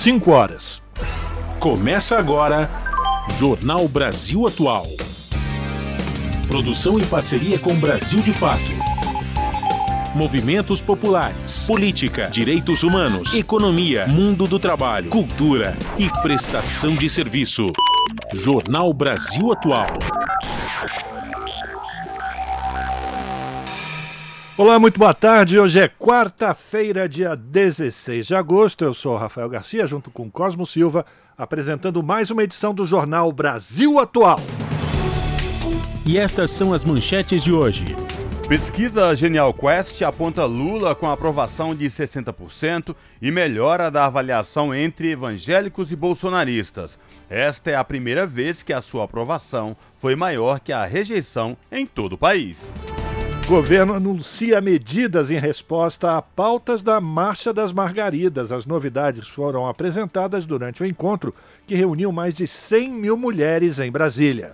5 horas. Começa agora Jornal Brasil Atual. Produção em parceria com Brasil de Fato. Movimentos populares, política, direitos humanos, economia, mundo do trabalho, cultura e prestação de serviço. Jornal Brasil Atual. Olá, muito boa tarde. Hoje é quarta-feira, dia 16 de agosto. Eu sou Rafael Garcia, junto com Cosmo Silva, apresentando mais uma edição do Jornal Brasil Atual. E estas são as manchetes de hoje. Pesquisa Genial Quest aponta Lula com aprovação de 60% e melhora da avaliação entre evangélicos e bolsonaristas. Esta é a primeira vez que a sua aprovação foi maior que a rejeição em todo o país. O governo anuncia medidas em resposta a pautas da Marcha das Margaridas. As novidades foram apresentadas durante o encontro, que reuniu mais de 100 mil mulheres em Brasília.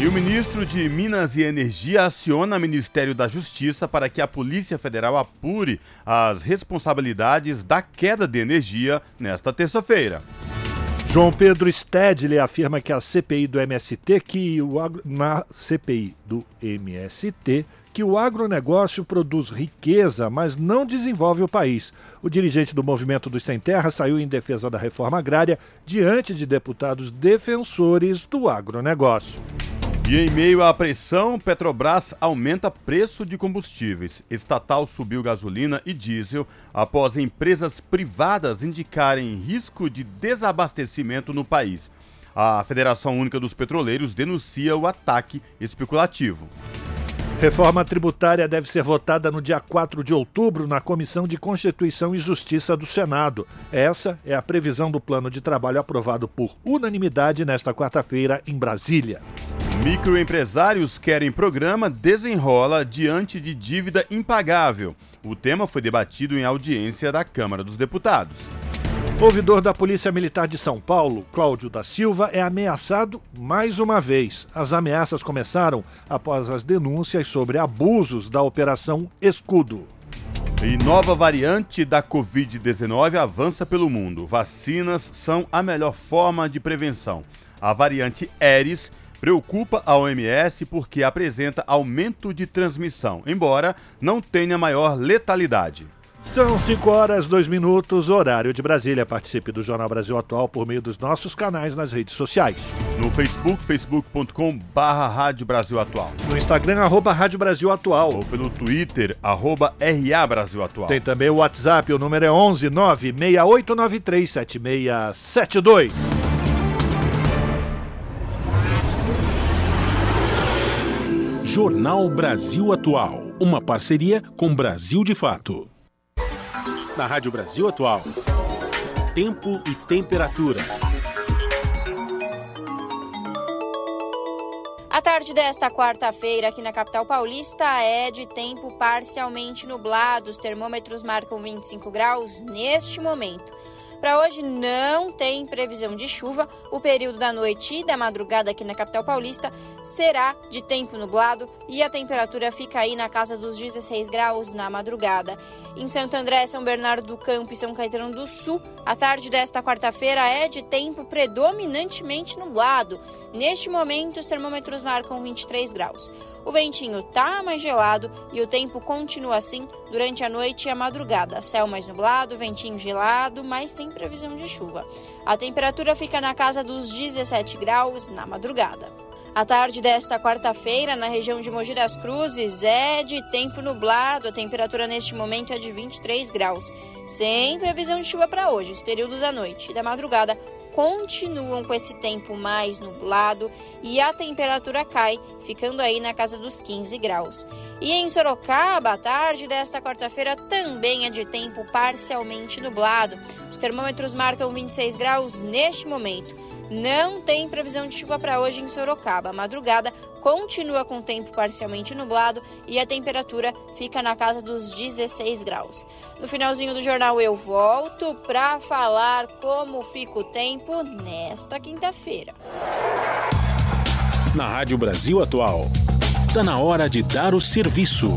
E o ministro de Minas e Energia aciona o Ministério da Justiça para que a Polícia Federal apure as responsabilidades da queda de energia nesta terça-feira. João Pedro Stedley afirma que a CPI do MST, que o na CPI do MST, que o agronegócio produz riqueza, mas não desenvolve o país. O dirigente do Movimento dos Sem Terra saiu em defesa da reforma agrária diante de deputados defensores do agronegócio. E em meio à pressão, Petrobras aumenta preço de combustíveis. Estatal subiu gasolina e diesel após empresas privadas indicarem risco de desabastecimento no país. A Federação Única dos Petroleiros denuncia o ataque especulativo. Reforma tributária deve ser votada no dia 4 de outubro na Comissão de Constituição e Justiça do Senado. Essa é a previsão do plano de trabalho aprovado por unanimidade nesta quarta-feira em Brasília. Microempresários querem programa Desenrola diante de dívida impagável. O tema foi debatido em audiência da Câmara dos Deputados. Ouvidor da Polícia Militar de São Paulo, Cláudio da Silva, é ameaçado mais uma vez. As ameaças começaram após as denúncias sobre abusos da Operação Escudo. E nova variante da Covid-19 avança pelo mundo. Vacinas são a melhor forma de prevenção. A variante Eris preocupa a OMS porque apresenta aumento de transmissão, embora não tenha maior letalidade. São 5 horas, 2 minutos, horário de Brasília. Participe do Jornal Brasil Atual por meio dos nossos canais nas redes sociais. No Facebook, facebook.com barra Rádio Brasil Atual. No Instagram, arroba Rádio Brasil Atual. Ou pelo Twitter, arroba RA Brasil Atual. Tem também o WhatsApp, o número é 11 96893 7672. Jornal Brasil Atual. Uma parceria com Brasil de Fato na Rádio Brasil Atual. Tempo e temperatura. A tarde desta quarta-feira aqui na capital paulista é de tempo parcialmente nublado. Os termômetros marcam 25 graus neste momento. Para hoje não tem previsão de chuva. O período da noite e da madrugada aqui na capital paulista será de tempo nublado e a temperatura fica aí na casa dos 16 graus na madrugada. Em Santo André, São Bernardo do Campo e São Caetano do Sul, a tarde desta quarta-feira é de tempo predominantemente nublado. Neste momento, os termômetros marcam 23 graus. O ventinho tá mais gelado e o tempo continua assim durante a noite e a madrugada. Céu mais nublado, ventinho gelado, mas sem previsão de chuva. A temperatura fica na casa dos 17 graus na madrugada. A tarde desta quarta-feira, na região de Mogi das Cruzes, é de tempo nublado. A temperatura neste momento é de 23 graus. Sem previsão de chuva para hoje. Os períodos da noite e da madrugada continuam com esse tempo mais nublado e a temperatura cai, ficando aí na casa dos 15 graus. E em Sorocaba, a tarde desta quarta-feira também é de tempo parcialmente nublado. Os termômetros marcam 26 graus neste momento. Não tem previsão de chuva para hoje em Sorocaba. A madrugada continua com tempo parcialmente nublado e a temperatura fica na casa dos 16 graus. No finalzinho do jornal eu volto para falar como fica o tempo nesta quinta-feira. Na Rádio Brasil Atual, está na hora de dar o serviço.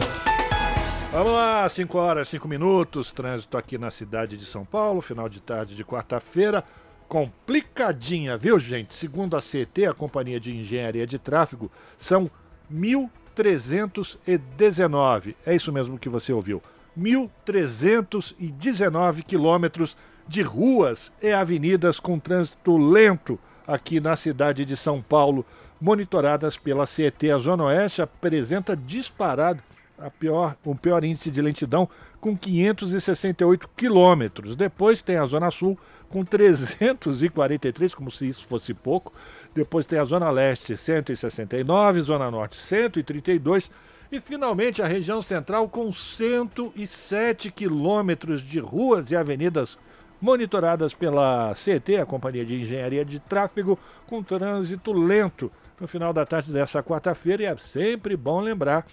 Vamos lá, 5 horas, 5 minutos, trânsito aqui na cidade de São Paulo, final de tarde de quarta-feira. Complicadinha, viu, gente? Segundo a CT, a Companhia de Engenharia de Tráfego, são 1.319. É isso mesmo que você ouviu. 1.319 quilômetros de ruas e avenidas com trânsito lento aqui na cidade de São Paulo, monitoradas pela CET. A Zona Oeste apresenta disparado a pior, o pior índice de lentidão com 568 quilômetros. Depois tem a Zona Sul com 343, como se isso fosse pouco. Depois tem a Zona Leste 169, Zona Norte 132 e finalmente a região central com 107 quilômetros de ruas e avenidas monitoradas pela CT, a Companhia de Engenharia de Tráfego, com trânsito lento no final da tarde dessa quarta-feira. E é sempre bom lembrar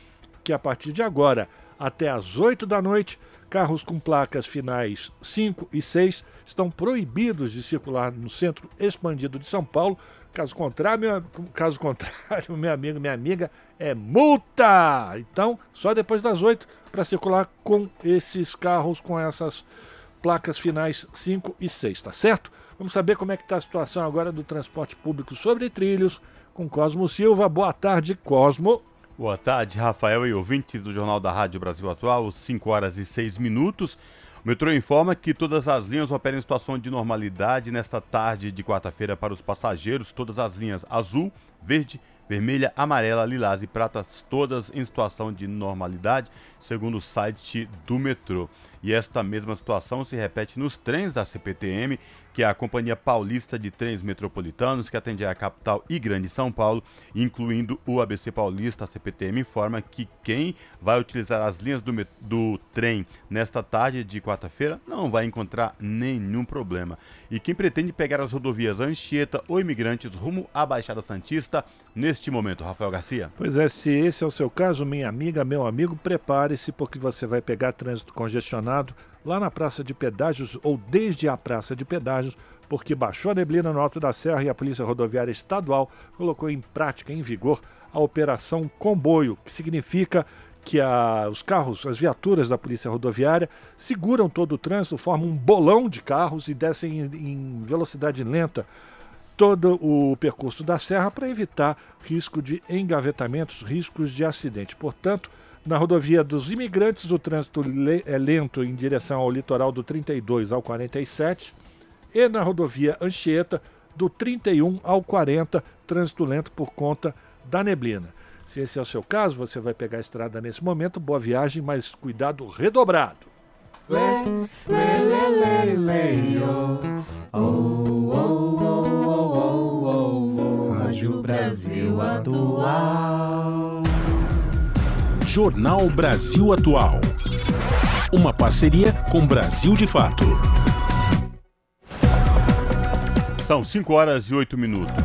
que a partir de agora, até às 8 da noite, carros com placas finais 5 e 6 estão proibidos de circular no centro expandido de São Paulo. Caso contrário, meu, caso contrário, meu amigo, minha amiga, é multa! Então, só depois das 8 para circular com esses carros com essas placas finais 5 e 6, tá certo? Vamos saber como é que está a situação agora do transporte público sobre trilhos com Cosmo Silva. Boa tarde, Cosmo. Boa tarde, Rafael e ouvintes do Jornal da Rádio Brasil Atual, 5 horas e 6 minutos. O metrô informa que todas as linhas operam em situação de normalidade nesta tarde de quarta-feira para os passageiros. Todas as linhas azul, verde, vermelha, amarela, lilás e pratas, todas em situação de normalidade, segundo o site do metrô. E esta mesma situação se repete nos trens da CPTM, que é a Companhia Paulista de Trens Metropolitanos, que atende a capital e Grande São Paulo, incluindo o ABC Paulista. A CPTM informa que quem vai utilizar as linhas do, do trem nesta tarde de quarta-feira não vai encontrar nenhum problema. E quem pretende pegar as rodovias Anchieta ou Imigrantes rumo à Baixada Santista neste momento, Rafael Garcia? Pois é, se esse é o seu caso, minha amiga, meu amigo, prepare-se porque você vai pegar trânsito congestionado lá na Praça de Pedágios ou desde a Praça de Pedágios, porque baixou a neblina no Alto da Serra e a Polícia Rodoviária Estadual colocou em prática, em vigor, a Operação Comboio, que significa que a, os carros, as viaturas da Polícia Rodoviária seguram todo o trânsito, formam um bolão de carros e descem em, em velocidade lenta todo o percurso da serra para evitar risco de engavetamentos, riscos de acidente. Portanto, na rodovia dos imigrantes, o trânsito é lento em direção ao litoral do 32 ao 47. E na rodovia Anchieta, do 31 ao 40, trânsito lento por conta da neblina. Se esse é o seu caso, você vai pegar a estrada nesse momento. Boa viagem, mas cuidado redobrado. Brasil Atual. Jornal Brasil Atual. Uma parceria com Brasil de Fato. São 5 horas e 8 minutos.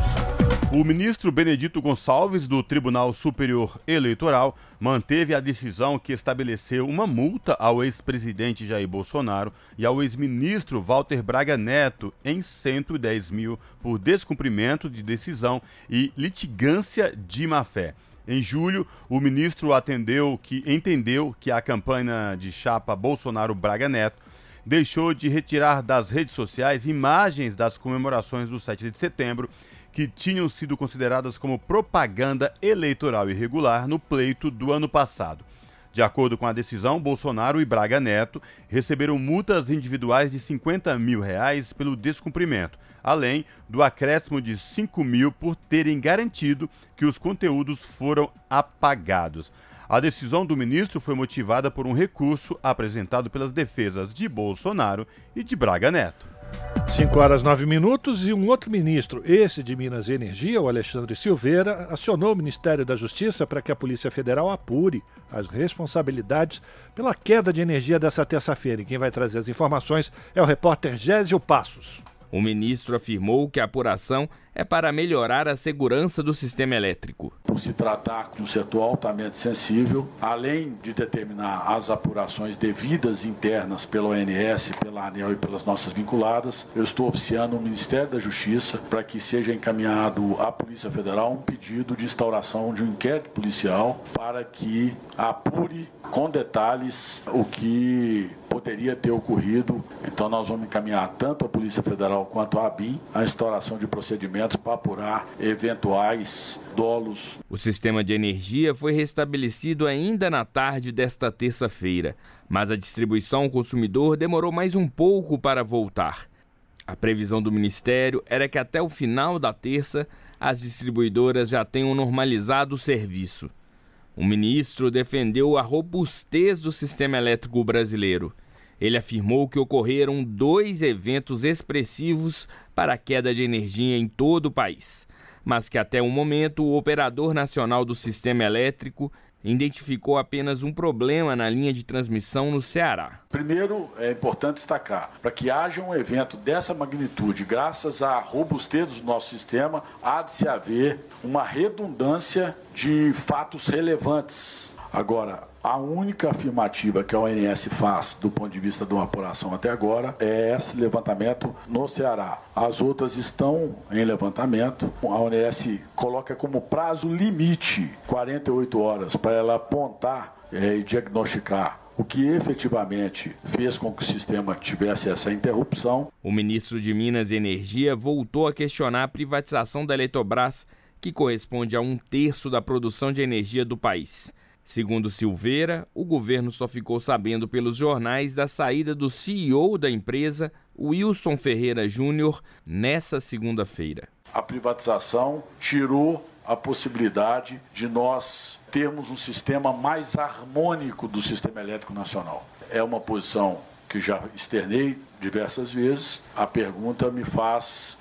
O ministro Benedito Gonçalves, do Tribunal Superior Eleitoral, manteve a decisão que estabeleceu uma multa ao ex-presidente Jair Bolsonaro e ao ex-ministro Walter Braga Neto em 110 mil por descumprimento de decisão e litigância de má-fé. Em julho, o ministro atendeu que entendeu que a campanha de chapa Bolsonaro Braga Neto deixou de retirar das redes sociais imagens das comemorações do 7 de setembro que tinham sido consideradas como propaganda eleitoral irregular no pleito do ano passado. De acordo com a decisão, Bolsonaro e Braga Neto receberam multas individuais de 50 mil reais pelo descumprimento, além do acréscimo de 5 mil por terem garantido que os conteúdos foram apagados. A decisão do ministro foi motivada por um recurso apresentado pelas defesas de Bolsonaro e de Braga Neto. 5 horas 9 minutos e um outro ministro, esse de Minas e Energia, o Alexandre Silveira, acionou o Ministério da Justiça para que a Polícia Federal apure as responsabilidades pela queda de energia dessa terça-feira. E quem vai trazer as informações é o repórter Gésio Passos. O ministro afirmou que a apuração é para melhorar a segurança do sistema elétrico. Por se tratar de um setor altamente sensível, além de determinar as apurações devidas internas pela ONS, pela ANEL e pelas nossas vinculadas, eu estou oficiando o Ministério da Justiça para que seja encaminhado à Polícia Federal um pedido de instauração de um inquérito policial para que apure com detalhes o que poderia ter ocorrido. Então nós vamos encaminhar tanto a Polícia Federal quanto a ABIN a instauração de procedimentos para apurar eventuais dolos. O sistema de energia foi restabelecido ainda na tarde desta terça-feira, mas a distribuição ao consumidor demorou mais um pouco para voltar. A previsão do Ministério era que até o final da terça as distribuidoras já tenham normalizado o serviço. O ministro defendeu a robustez do sistema elétrico brasileiro. Ele afirmou que ocorreram dois eventos expressivos para a queda de energia em todo o país, mas que até o momento o operador nacional do sistema elétrico identificou apenas um problema na linha de transmissão no Ceará. Primeiro, é importante destacar, para que haja um evento dessa magnitude, graças à robustez do nosso sistema, há de se haver uma redundância de fatos relevantes. Agora, a única afirmativa que a ONS faz do ponto de vista de uma apuração até agora é esse levantamento no Ceará. As outras estão em levantamento. A ONS coloca como prazo limite 48 horas para ela apontar é, e diagnosticar o que efetivamente fez com que o sistema tivesse essa interrupção. O ministro de Minas e Energia voltou a questionar a privatização da Eletrobras, que corresponde a um terço da produção de energia do país. Segundo Silveira, o governo só ficou sabendo pelos jornais da saída do CEO da empresa, Wilson Ferreira Júnior, nessa segunda-feira. A privatização tirou a possibilidade de nós termos um sistema mais harmônico do sistema elétrico nacional. É uma posição que já externei diversas vezes. A pergunta me faz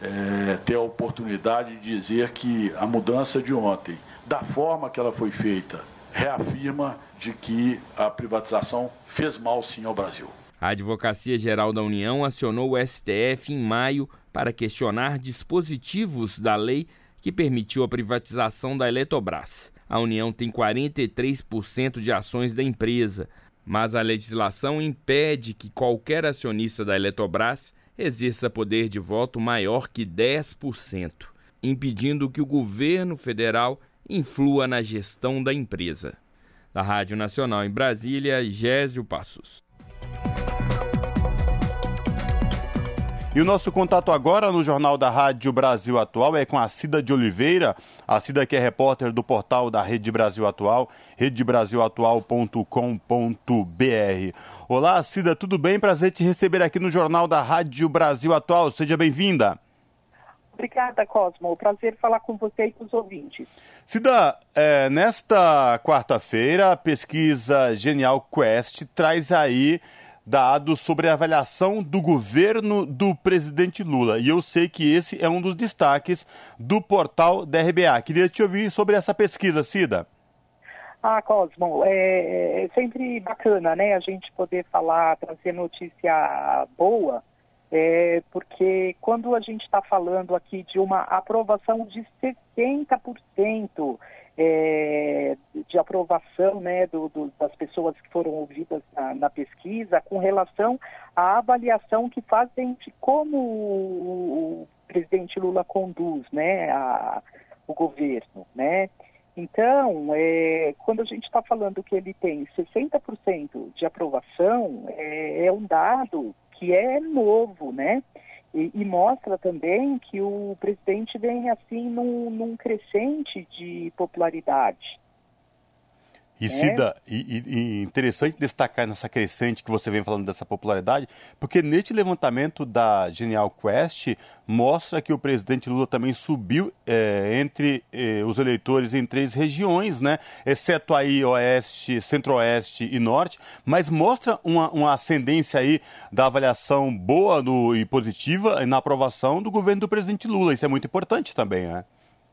é, ter a oportunidade de dizer que a mudança de ontem, da forma que ela foi feita, reafirma de que a privatização fez mal sim ao Brasil. A Advocacia Geral da União acionou o STF em maio para questionar dispositivos da lei que permitiu a privatização da Eletrobras. A União tem 43% de ações da empresa, mas a legislação impede que qualquer acionista da Eletrobras exerça poder de voto maior que 10%, impedindo que o governo federal influa na gestão da empresa. Da Rádio Nacional em Brasília, Gésio Passos. E o nosso contato agora no Jornal da Rádio Brasil Atual é com a Cida de Oliveira, a Cida que é repórter do portal da Rede Brasil Atual, redebrasilatual.com.br. Olá, Cida, tudo bem? Prazer te receber aqui no Jornal da Rádio Brasil Atual. Seja bem-vinda. Obrigada, Cosmo. Prazer falar com você e com os ouvintes. Cida, é, nesta quarta-feira, a pesquisa Genial Quest traz aí dados sobre a avaliação do governo do presidente Lula. E eu sei que esse é um dos destaques do portal da RBA. Queria te ouvir sobre essa pesquisa, Cida. Ah, Cosmo, é, é sempre bacana, né, a gente poder falar, trazer notícia boa é, porque quando a gente está falando aqui de uma aprovação de 60% é, de aprovação né, do, do, das pessoas que foram ouvidas na, na, pesquisa com relação à avaliação que fazem de como o, o presidente Lula conduz né, a, o governo. Né? Então, é, quando a gente está falando que ele tem 60% de aprovação, é, é um dado que é novo, né? E, e, mostra também que o presidente vem assim num, num crescente de popularidade. E, Cida, é. e, e, interessante destacar nessa crescente que você vem falando dessa popularidade, porque neste levantamento da Genial Quest mostra que o presidente Lula também subiu é, entre é, os eleitores em três regiões, né? Exceto aí Oeste, Centro-Oeste e Norte, mas mostra uma, uma ascendência aí da avaliação boa do, e positiva na aprovação do governo do presidente Lula. Isso é muito importante também, né?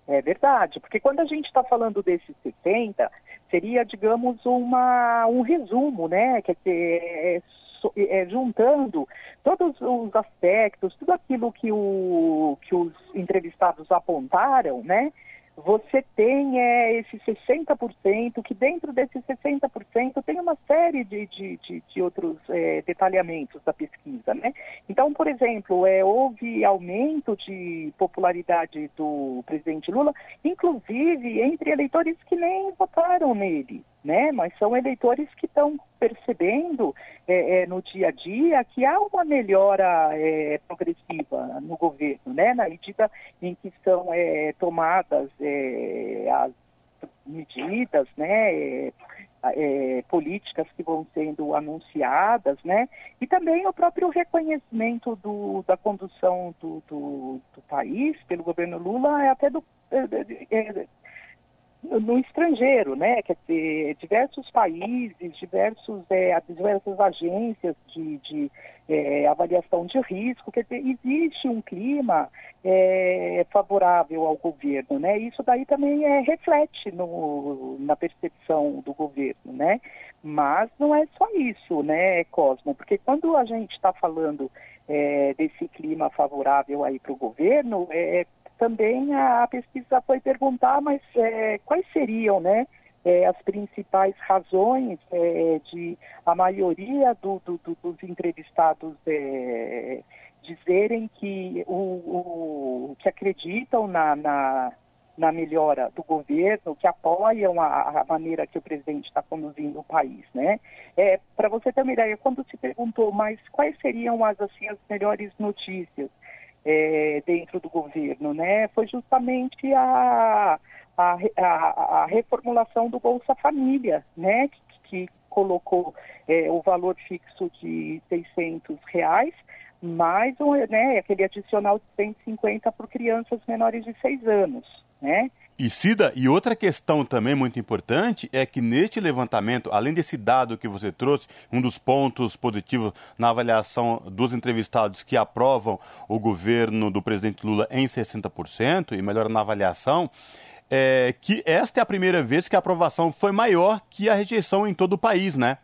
É verdade, porque quando a gente está falando desses 70, seria, digamos, uma, um resumo, né? Quer dizer, é é, juntando todos os aspectos, tudo aquilo que, o, que os entrevistados apontaram, né? Você tem é, esse 60%, que dentro desse 60% tem uma série de, de, de, de outros é, detalhamentos da pesquisa. Né? Então, por exemplo, é, houve aumento de popularidade do presidente Lula, inclusive entre eleitores que nem votaram nele né? Mas são eleitores que estão percebendo é, é, no dia a dia que há uma melhora é, progressiva no governo, né? Na medida em que são é, tomadas é, as medidas, né? É, políticas que vão sendo anunciadas, né? E também o próprio reconhecimento do, da condução do, do, do país pelo governo Lula, até do, no estrangeiro, né? Quer dizer, diversos países, diversos, é, diversas agências de, de é, avaliação de risco, quer dizer, existe um clima é, favorável ao governo, né? Isso daí também é, reflete no, na percepção do governo, né? Mas não é só isso, né, Cosmo? Porque quando a gente está falando é, desse clima favorável aí para o governo, é, também a, pesquisa foi perguntar, mas é, quais seriam, né? É, as principais razões é, de a maioria do, do, do, dos entrevistados é, dizerem que, o, o, que acreditam na, na, na, melhora do governo, que apoiam a, a maneira que o presidente está conduzindo o país, né? É, Para você ter uma ideia, quando se perguntou, mas quais seriam as, assim, as melhores notícias? É, dentro do governo, né? Foi justamente a, a, a, a reformulação do Bolsa Família, né? Que, que colocou é, o valor fixo de 600 reais, mais um, né, aquele adicional de 150 por crianças menores de 6 anos, né? E Cida, e outra questão também muito importante é que neste levantamento, além desse dado que você trouxe, um dos pontos positivos na avaliação dos entrevistados que aprovam o governo do presidente Lula em 60% e melhora na avaliação, é que esta é a primeira vez que a aprovação foi maior que a rejeição em todo o país, né?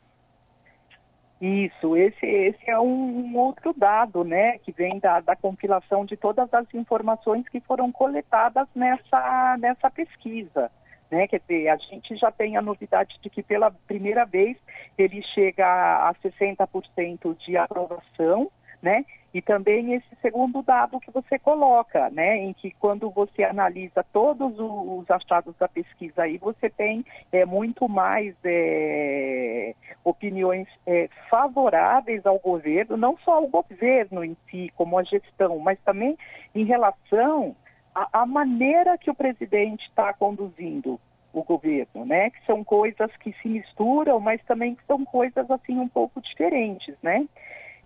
Isso, esse, esse é um outro dado, né, que vem da, da compilação de todas as informações que foram coletadas nessa, nessa pesquisa. Né? Quer dizer, a gente já tem a novidade de que pela primeira vez ele chega a 60% de aprovação, né? E também esse segundo dado que você coloca, né, em que quando você analisa todos os achados da pesquisa aí, você tem é, muito mais é, opiniões é, favoráveis ao governo, não só ao governo em si, como a gestão, mas também em relação à, maneira que o presidente está conduzindo o governo, né? Que são coisas que se misturam, mas também são coisas assim um pouco diferentes, né?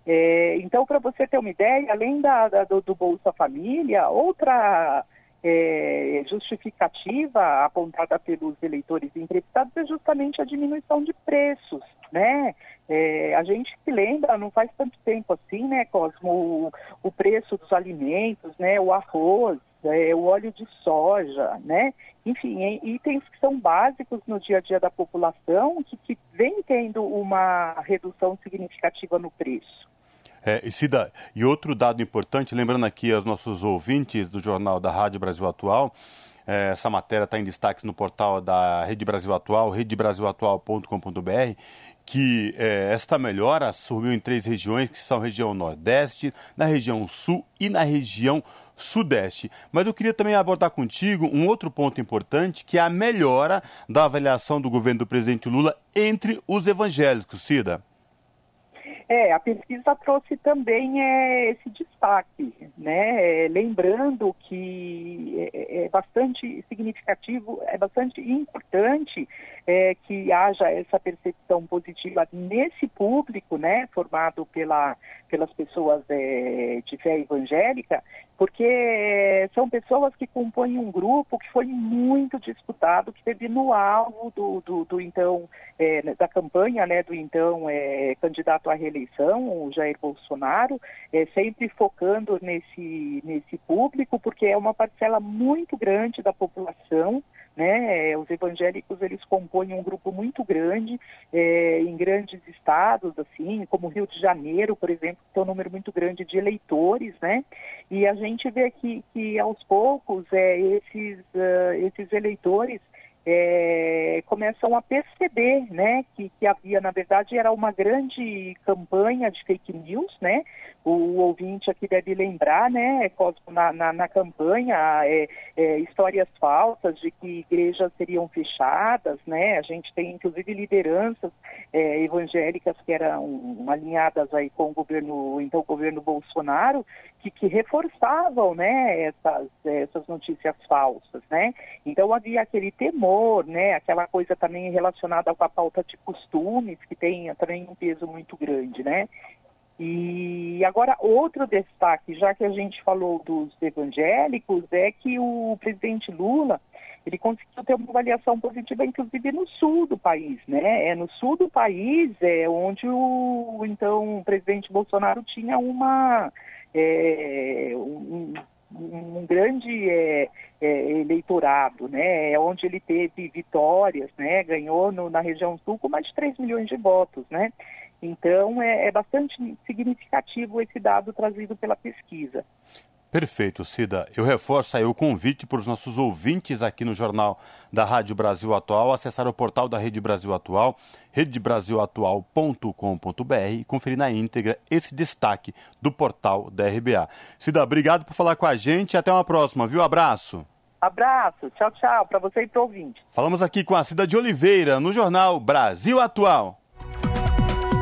É, então, para você ter uma ideia, além da, da do, do, Bolsa Família, outra é, justificativa apontada pelos eleitores entrevistados é justamente a diminuição de preços, né? É, a gente se lembra, não faz tanto tempo assim, né, Cosmo, o, o preço dos alimentos, né, o arroz, é, o óleo de soja, né? Enfim, itens que são básicos no dia a dia da população que, que vem tendo uma redução significativa no preço. É, e, Cida, e outro dado importante, lembrando aqui aos nossos ouvintes do Jornal da Rádio Brasil Atual, é, essa matéria está em destaque no portal da Rede Brasil Atual, redebrasilatual.com.br, que é, esta melhora surgiu em três regiões, que são região Nordeste, na região Sul e na região Sudeste. Mas eu queria também abordar contigo um outro ponto importante, que é a melhora da avaliação do governo do presidente Lula entre os evangélicos, Cida. É, a pesquisa trouxe também é, esse destaque, né? É, lembrando que é, é, é, bastante significativo, é bastante importante é, que haja essa percepção positiva nesse público, né? Formado pela, pelas pessoas é, de fé evangélica, porque são pessoas que compõem um grupo que foi muito disputado, que teve no alvo do, do, do então, é, da campanha né, do então é, candidato à reeleição, o Jair Bolsonaro, é, sempre focando nesse, nesse público, porque é uma parcela muito grande da população, né? Os evangélicos eles compõem um grupo muito grande é, em grandes estados, assim, como Rio de Janeiro, por exemplo, que tem um número muito grande de eleitores, né? E a gente vê que, que aos poucos é, esses, uh, esses eleitores é, começam a perceber né, que, que, havia, na verdade, era uma grande campanha de fake news, né? O, ouvinte aqui deve lembrar, né, na, na, na campanha, é, é, histórias falsas de que igrejas seriam fechadas, né? A gente tem, inclusive, lideranças é, evangélicas que eram alinhadas aí com o governo, então, o governo Bolsonaro, que, que reforçavam, né, essas, essas notícias falsas, né? Então, havia aquele temor né? Aquela coisa também relacionada com a pauta de costumes, que tem também um peso muito grande, né? E agora, outro destaque, já que a gente falou dos evangélicos, é que o presidente Lula, ele conseguiu ter uma avaliação positiva, inclusive no sul do país, né? É no sul do país é onde o, então, o presidente Bolsonaro tinha uma... É, um, um grande é, é, eleitorado, né, é onde ele teve vitórias, né, ganhou no, na região sul com mais de 3 milhões de votos, né, então é, é bastante significativo esse dado trazido pela pesquisa. Perfeito, Cida. Eu reforço aí o convite para os nossos ouvintes aqui no Jornal da Rádio Brasil Atual acessar o portal da Rede Brasil Atual, redebrasilatual.com.br e conferir na íntegra esse destaque do portal da RBA. Cida, obrigado por falar com a gente e até uma próxima, viu? Abraço. Abraço, tchau, tchau, para você e para o ouvinte. Falamos aqui com a Cida de Oliveira no Jornal Brasil Atual.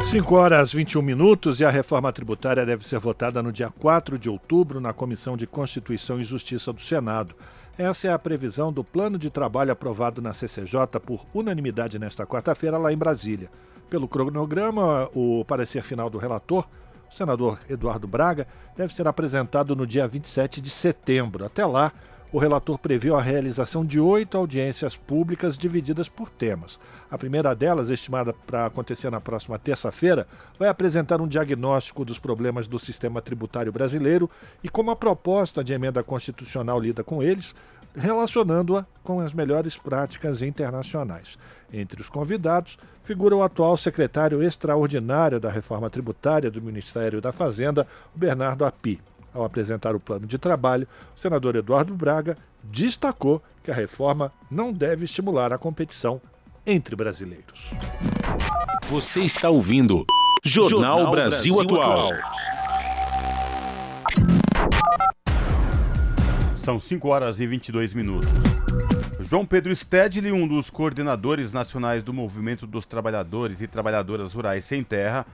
5 horas 21 minutos e a reforma tributária deve ser votada no dia 4 de outubro na Comissão de Constituição e Justiça do Senado. Essa é a previsão do plano de trabalho aprovado na CCJ por unanimidade nesta quarta-feira lá em Brasília. Pelo cronograma, o parecer final do relator, o senador Eduardo Braga, deve ser apresentado no dia 27 de setembro. Até lá, o relator previu a realização de oito audiências públicas divididas por temas. A primeira delas, estimada para acontecer na próxima terça-feira, vai apresentar um diagnóstico dos problemas do sistema tributário brasileiro e como a proposta de emenda constitucional lida com eles, relacionando-a com as melhores práticas internacionais. Entre os convidados figura o atual secretário extraordinário da reforma tributária do Ministério da Fazenda, Bernardo Api. Ao apresentar o plano de trabalho, o senador Eduardo Braga destacou que a reforma não deve estimular a competição entre brasileiros. Você está ouvindo Jornal, Jornal Brasil, Brasil Atual. São 5 horas e 22 minutos. João Pedro Stedley, um dos coordenadores nacionais do Movimento dos Trabalhadores e Trabalhadoras Rurais Sem Terra,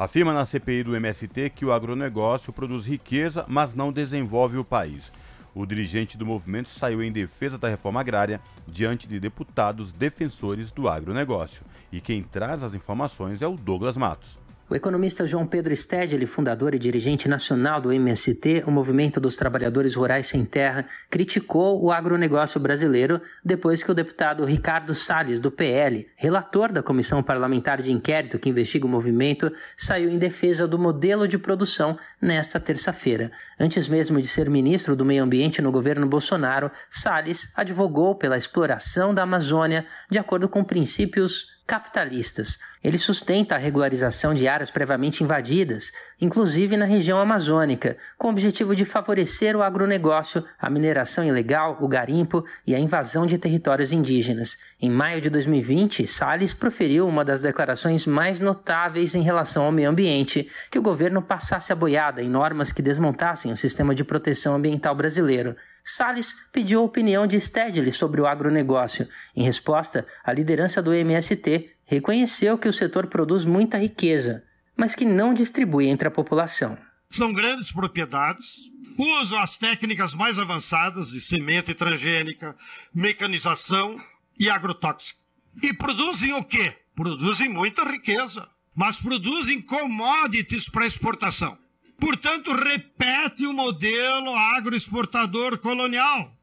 Afirma na CPI do MST que o agronegócio produz riqueza, mas não desenvolve o país. O dirigente do movimento saiu em defesa da reforma agrária diante de deputados defensores do agronegócio. E quem traz as informações é o Douglas Matos. O economista João Pedro Stedley, fundador e dirigente nacional do MST, o Movimento dos Trabalhadores Rurais Sem Terra, criticou o agronegócio brasileiro depois que o deputado Ricardo Salles, do PL, relator da comissão parlamentar de inquérito que investiga o movimento, saiu em defesa do modelo de produção nesta terça-feira. Antes mesmo de ser ministro do Meio Ambiente no governo Bolsonaro, Salles advogou pela exploração da Amazônia de acordo com princípios capitalistas. Ele sustenta a regularização de áreas previamente invadidas, inclusive na região amazônica, com o objetivo de favorecer o agronegócio, a mineração ilegal, o garimpo e a invasão de territórios indígenas. Em maio de 2020, Salles proferiu uma das declarações mais notáveis em relação ao meio ambiente, que o governo passasse a boiada em normas que desmontassem o sistema de proteção ambiental brasileiro. Salles pediu a opinião de Stedley sobre o agronegócio. Em resposta, a liderança do MST reconheceu que o setor produz muita riqueza, mas que não distribui entre a população. São grandes propriedades, usam as técnicas mais avançadas de semente transgênica, mecanização e agrotóxico. E produzem o quê? Produzem muita riqueza, mas produzem commodities para exportação. Portanto, repete o modelo agroexportador colonial,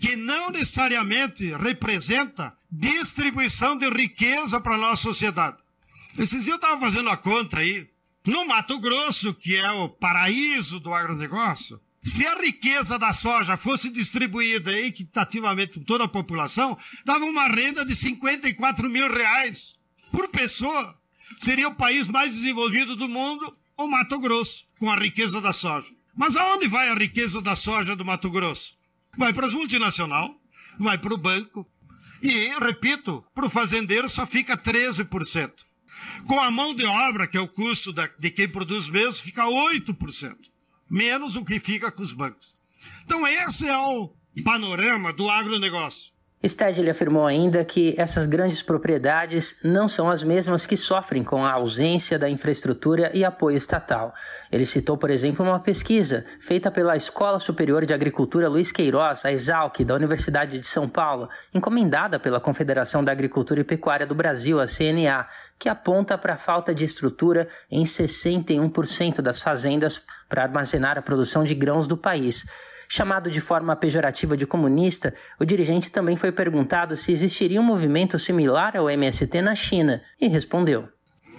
que não necessariamente representa distribuição de riqueza para a nossa sociedade. Esses dias eu estava fazendo a conta aí. No Mato Grosso, que é o paraíso do agronegócio, Se a riqueza da soja fosse distribuída equitativamente por toda a população, dava uma renda de 54 mil reais por pessoa. Seria o país mais desenvolvido do mundo, o Mato Grosso, com a riqueza da soja. Mas aonde vai a riqueza da soja do Mato Grosso? Vai para as multinacionais, vai para o banco. E, repito, para o fazendeiro só fica 13%. Com a mão de obra, que é o custo de quem produz mesmo, fica 8% menos o que fica com os bancos. Então, esse é o panorama do agronegócio. Stedley afirmou ainda que essas grandes propriedades não são as mesmas que sofrem com a ausência da infraestrutura e apoio estatal. Ele citou, por exemplo, uma pesquisa feita pela Escola Superior de Agricultura Luiz Queiroz, a Exalc, da Universidade de São Paulo, encomendada pela Confederação da Agricultura e Pecuária do Brasil, a CNA, que aponta para a falta de estrutura em 61% das fazendas para armazenar a produção de grãos do país. Chamado de forma pejorativa de comunista, o dirigente também foi perguntado se existiria um movimento similar ao MST na China e respondeu: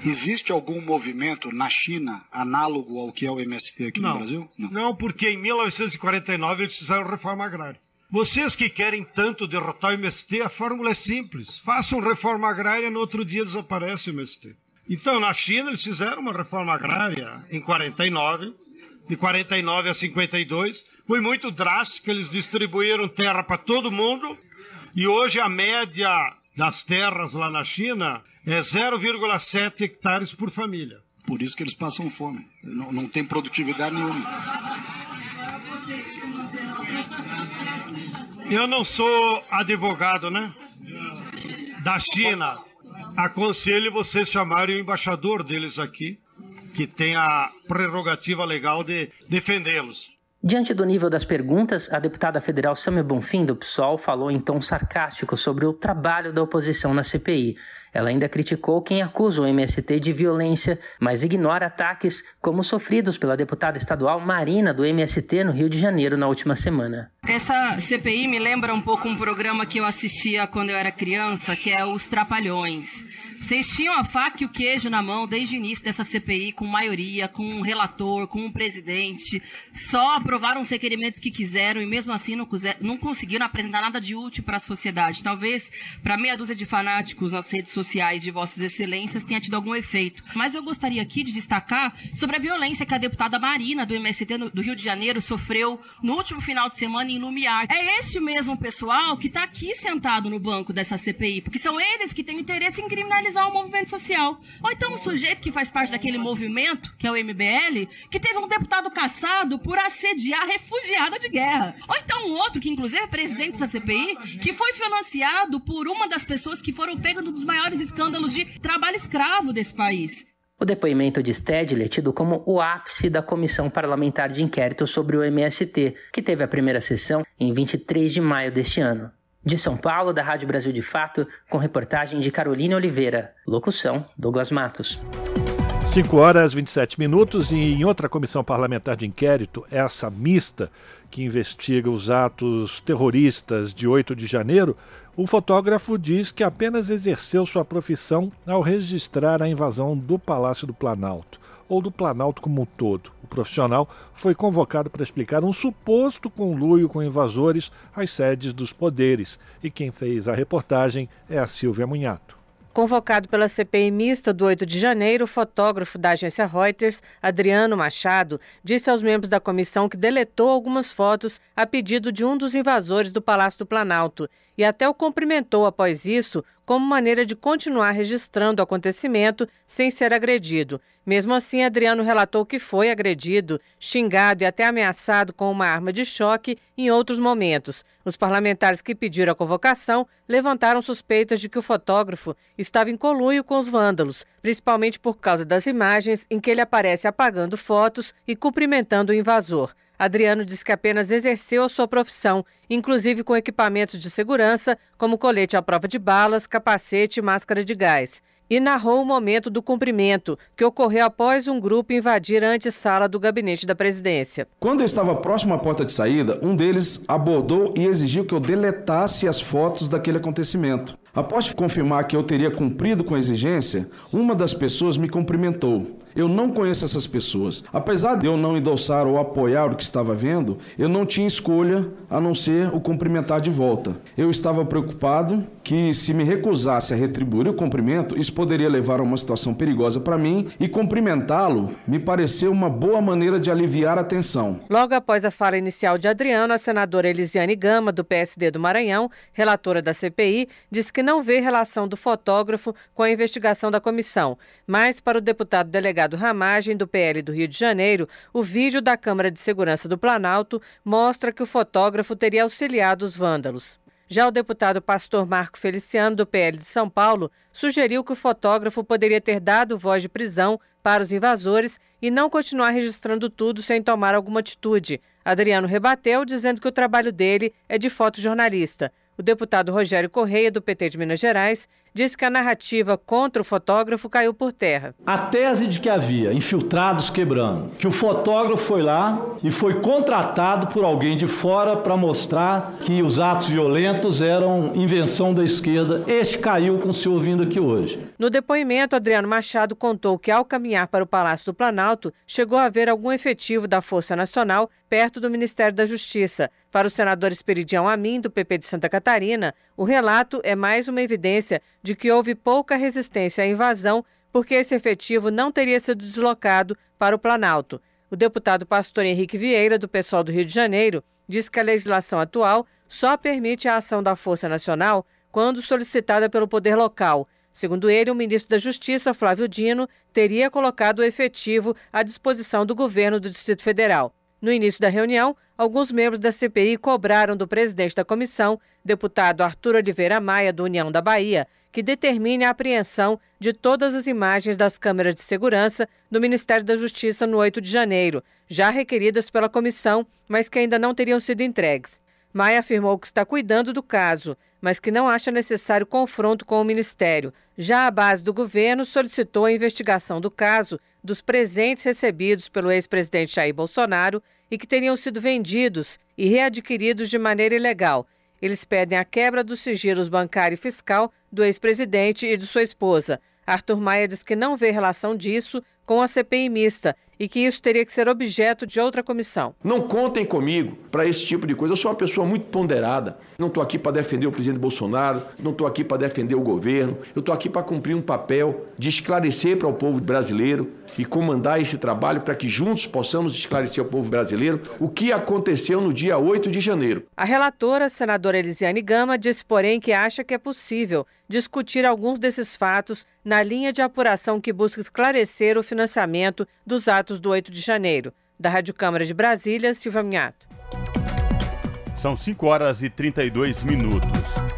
Existe algum movimento na China análogo ao que é o MST aqui não, no Brasil? Não. não, porque em 1949 eles fizeram reforma agrária. Vocês que querem tanto derrotar o MST, a fórmula é simples. Façam reforma agrária, no outro dia desaparece o MST. Então, na China, eles fizeram uma reforma agrária em 49, de 49 a 52, foi muito drástico, eles distribuíram terra para todo mundo e hoje a média das terras lá na China é 0,7 hectares por família. Por isso que eles passam fome. Não, não tem produtividade nenhuma. Eu não sou advogado, né? Da China. Aconselho vocês chamarem o embaixador deles aqui, que tem a prerrogativa legal de defendê-los. Diante do nível das perguntas, a deputada federal Samia Bonfim, do PSOL, falou em tom sarcástico sobre o trabalho da oposição na CPI. Ela ainda criticou quem acusa o MST de violência, mas ignora ataques como sofridos pela deputada estadual Marina, do MST, no Rio de Janeiro, na última semana. Essa CPI me lembra um pouco um programa que eu assistia quando eu era criança, que é Os Trapalhões. Vocês tinham a faca e o queijo na mão desde o início dessa CPI, com maioria, com um relator, com um presidente. Só aprovaram os requerimentos que quiseram e mesmo assim não, não conseguiram apresentar nada de útil para a sociedade. Talvez para meia dúzia de fanáticos nas redes sociais de Vossas Excelências tenha tido algum efeito. Mas eu gostaria aqui de destacar sobre a violência que a deputada Marina, do MST do Rio de Janeiro, sofreu no último final de semana em Lumiar. É esse mesmo pessoal que está aqui sentado no banco dessa CPI, porque são eles que têm interesse em criminalizar organizar um movimento social. Ou então um sujeito que faz parte daquele movimento, que é o MBL, que teve um deputado caçado por assediar refugiada de guerra. Ou então um outro, que inclusive é presidente da CPI, que foi financiado por uma das pessoas que foram pegas num dos maiores escândalos de trabalho escravo desse país. O depoimento de Stedley é tido como o ápice da comissão parlamentar de inquérito sobre o MST, que teve a primeira sessão em 23 de maio deste ano. De São Paulo, da Rádio Brasil de Fato, com reportagem de Carolina Oliveira. Locução: Douglas Matos. 5 horas 27 minutos e em outra comissão parlamentar de inquérito, essa mista que investiga os atos terroristas de 8 de janeiro, o fotógrafo diz que apenas exerceu sua profissão ao registrar a invasão do Palácio do Planalto ou do Planalto como um todo. O profissional foi convocado para explicar um suposto conluio com invasores às sedes dos poderes. E quem fez a reportagem é a Silvia Munhato. Convocado pela CPI mista do 8 de janeiro, o fotógrafo da agência Reuters, Adriano Machado, disse aos membros da comissão que deletou algumas fotos a pedido de um dos invasores do Palácio do Planalto e até o cumprimentou após isso como maneira de continuar registrando o acontecimento sem ser agredido. Mesmo assim, Adriano relatou que foi agredido, xingado e até ameaçado com uma arma de choque em outros momentos. Os parlamentares que pediram a convocação levantaram suspeitas de que o fotógrafo estava em conluio com os vândalos, principalmente por causa das imagens em que ele aparece apagando fotos e cumprimentando o invasor. Adriano diz que apenas exerceu a sua profissão, inclusive com equipamentos de segurança, como colete à prova de balas, capacete e máscara de gás. E narrou o momento do cumprimento, que ocorreu após um grupo invadir a antessala do gabinete da presidência. Quando eu estava próximo à porta de saída, um deles abordou e exigiu que eu deletasse as fotos daquele acontecimento. Após confirmar que eu teria cumprido com a exigência, uma das pessoas me cumprimentou. Eu não conheço essas pessoas. Apesar de eu não endossar ou apoiar o que estava vendo, eu não tinha escolha a não ser o cumprimentar de volta. Eu estava preocupado que, se me recusasse a retribuir o cumprimento, isso poderia levar a uma situação perigosa para mim e cumprimentá-lo me pareceu uma boa maneira de aliviar a tensão. Logo após a fala inicial de Adriano, a senadora Elisiane Gama, do PSD do Maranhão, relatora da CPI, disse que não vê relação do fotógrafo com a investigação da comissão, mas para o deputado delegado delegado Ramagem, do PL do Rio de Janeiro, o vídeo da Câmara de Segurança do Planalto mostra que o fotógrafo teria auxiliado os vândalos. Já o deputado pastor Marco Feliciano, do PL de São Paulo, sugeriu que o fotógrafo poderia ter dado voz de prisão para os invasores e não continuar registrando tudo sem tomar alguma atitude. Adriano rebateu, dizendo que o trabalho dele é de fotojornalista. O deputado Rogério Correia, do PT de Minas Gerais, disse que a narrativa contra o fotógrafo caiu por terra. A tese de que havia infiltrados quebrando, que o fotógrafo foi lá e foi contratado por alguém de fora para mostrar que os atos violentos eram invenção da esquerda, este caiu com o senhor vindo aqui hoje. No depoimento, Adriano Machado contou que ao caminhar para o Palácio do Planalto, chegou a ver algum efetivo da Força Nacional perto do Ministério da Justiça. Para o senador Esperidião Amin, do PP de Santa Catarina, o relato é mais uma evidência de que houve pouca resistência à invasão, porque esse efetivo não teria sido deslocado para o Planalto. O deputado pastor Henrique Vieira, do PSOL do Rio de Janeiro, diz que a legislação atual só permite a ação da Força Nacional quando solicitada pelo poder local. Segundo ele, o ministro da Justiça, Flávio Dino, teria colocado o efetivo à disposição do governo do Distrito Federal. No início da reunião, alguns membros da CPI cobraram do presidente da comissão, deputado Arthur Oliveira Maia, do União da Bahia, que determine a apreensão de todas as imagens das câmeras de segurança do Ministério da Justiça no 8 de janeiro, já requeridas pela comissão, mas que ainda não teriam sido entregues. Maia afirmou que está cuidando do caso, mas que não acha necessário confronto com o Ministério. Já a base do governo solicitou a investigação do caso dos presentes recebidos pelo ex-presidente Jair Bolsonaro e que teriam sido vendidos e readquiridos de maneira ilegal. Eles pedem a quebra dos sigilos bancário e fiscal do ex-presidente e de sua esposa. Arthur Maia diz que não vê relação disso com a CPI mista e que isso teria que ser objeto de outra comissão. Não contem comigo para esse tipo de coisa. Eu sou uma pessoa muito ponderada. Não estou aqui para defender o presidente Bolsonaro, não estou aqui para defender o governo. Eu estou aqui para cumprir um papel de esclarecer para o povo brasileiro e comandar esse trabalho para que juntos possamos esclarecer ao povo brasileiro o que aconteceu no dia 8 de janeiro. A relatora, senadora Elisiane Gama, disse, porém, que acha que é possível discutir alguns desses fatos na linha de apuração que busca esclarecer o financiamento dos atos do 8 de janeiro. Da Rádio Câmara de Brasília, Silvia Minhato. São 5 horas e 32 minutos.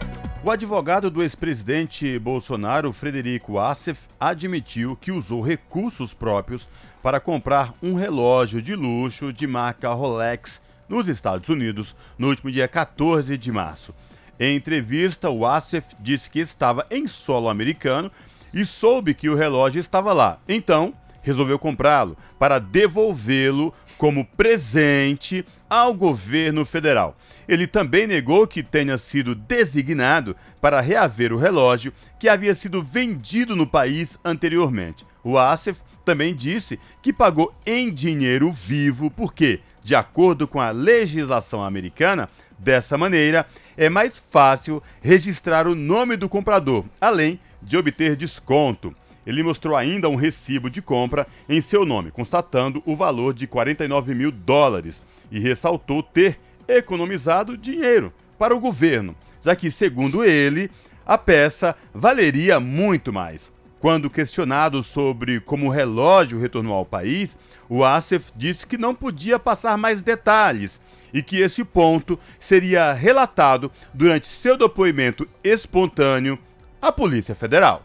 O advogado do ex-presidente Bolsonaro, Frederico Assef, admitiu que usou recursos próprios para comprar um relógio de luxo de marca Rolex nos Estados Unidos no último dia 14 de março. Em entrevista, o Assef disse que estava em solo americano e soube que o relógio estava lá. Então, resolveu comprá-lo para devolvê-lo como presente ao governo federal. Ele também negou que tenha sido designado para reaver o relógio que havia sido vendido no país anteriormente. O Assef também disse que pagou em dinheiro vivo porque, de acordo com a legislação americana, dessa maneira é mais fácil registrar o nome do comprador, além de obter desconto. Ele mostrou ainda um recibo de compra em seu nome, constatando o valor de 49 mil dólares e ressaltou ter economizado dinheiro para o governo, já que, segundo ele, a peça valeria muito mais. Quando questionado sobre como o relógio retornou ao país, o Assef disse que não podia passar mais detalhes e que esse ponto seria relatado durante seu depoimento espontâneo à Polícia Federal.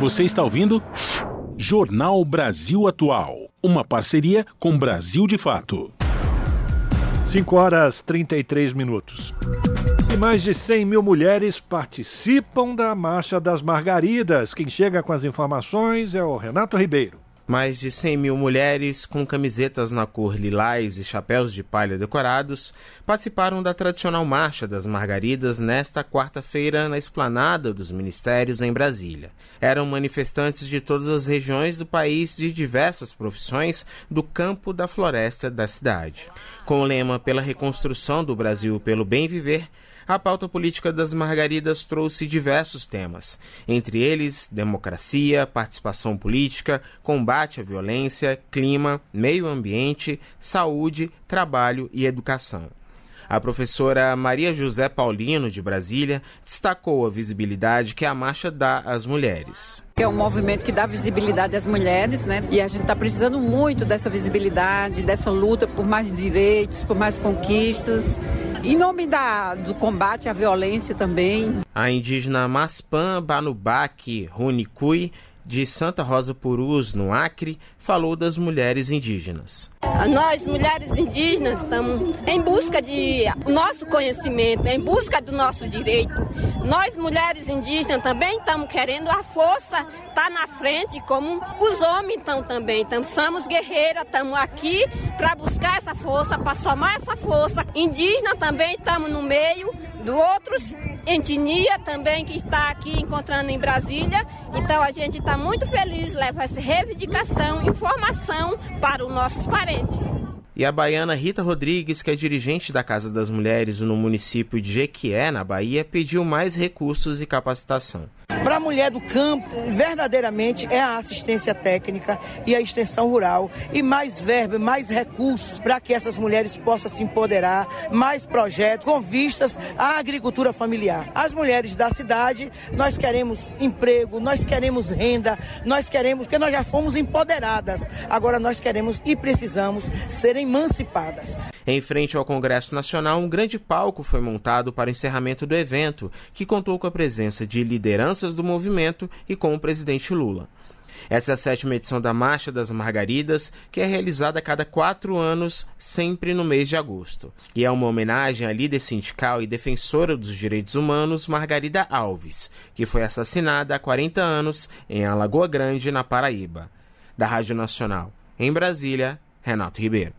Você está ouvindo? Jornal Brasil Atual. Uma parceria com Brasil de Fato. 5 horas 33 minutos. E mais de 100 mil mulheres participam da Marcha das Margaridas. Quem chega com as informações é o Renato Ribeiro. Mais de 100 mil mulheres com camisetas na cor lilás e chapéus de palha decorados participaram da tradicional Marcha das Margaridas nesta quarta-feira na esplanada dos ministérios em Brasília. Eram manifestantes de todas as regiões do país de diversas profissões do campo da floresta da cidade. Com o lema Pela Reconstrução do Brasil pelo Bem Viver, a pauta política das Margaridas trouxe diversos temas, entre eles democracia, participação política, combate à violência, clima, meio ambiente, saúde, trabalho e educação. A professora Maria José Paulino, de Brasília, destacou a visibilidade que a marcha dá às mulheres. É um movimento que dá visibilidade às mulheres, né? E a gente está precisando muito dessa visibilidade, dessa luta por mais direitos, por mais conquistas. Em nome da, do combate à violência também. A indígena Maspan Banubac Runicui de Santa Rosa Purus, no Acre, falou das mulheres indígenas. Nós, mulheres indígenas, estamos em busca de nosso conhecimento, em busca do nosso direito. Nós, mulheres indígenas, também estamos querendo a força estar tá na frente, como os homens estão também. Então, somos guerreiras, estamos aqui para buscar essa força, para somar essa força. Indígena também estamos no meio do outros etnia também que está aqui encontrando em Brasília. Então a gente está muito feliz, leva essa reivindicação, informação para os nossos parentes. E a baiana Rita Rodrigues, que é dirigente da Casa das Mulheres no município de Jequié, na Bahia, pediu mais recursos e capacitação. Para a mulher do campo, verdadeiramente é a assistência técnica e a extensão rural e mais verba, mais recursos para que essas mulheres possam se empoderar, mais projetos com vistas à agricultura familiar. As mulheres da cidade, nós queremos emprego, nós queremos renda, nós queremos, porque nós já fomos empoderadas, agora nós queremos e precisamos ser emancipadas. Em frente ao Congresso Nacional, um grande palco foi montado para o encerramento do evento, que contou com a presença de lideranças do movimento e com o presidente Lula. Essa é a sétima edição da Marcha das Margaridas, que é realizada a cada quatro anos, sempre no mês de agosto. E é uma homenagem à líder sindical e defensora dos direitos humanos, Margarida Alves, que foi assassinada há 40 anos em Alagoa Grande, na Paraíba. Da Rádio Nacional, em Brasília, Renato Ribeiro.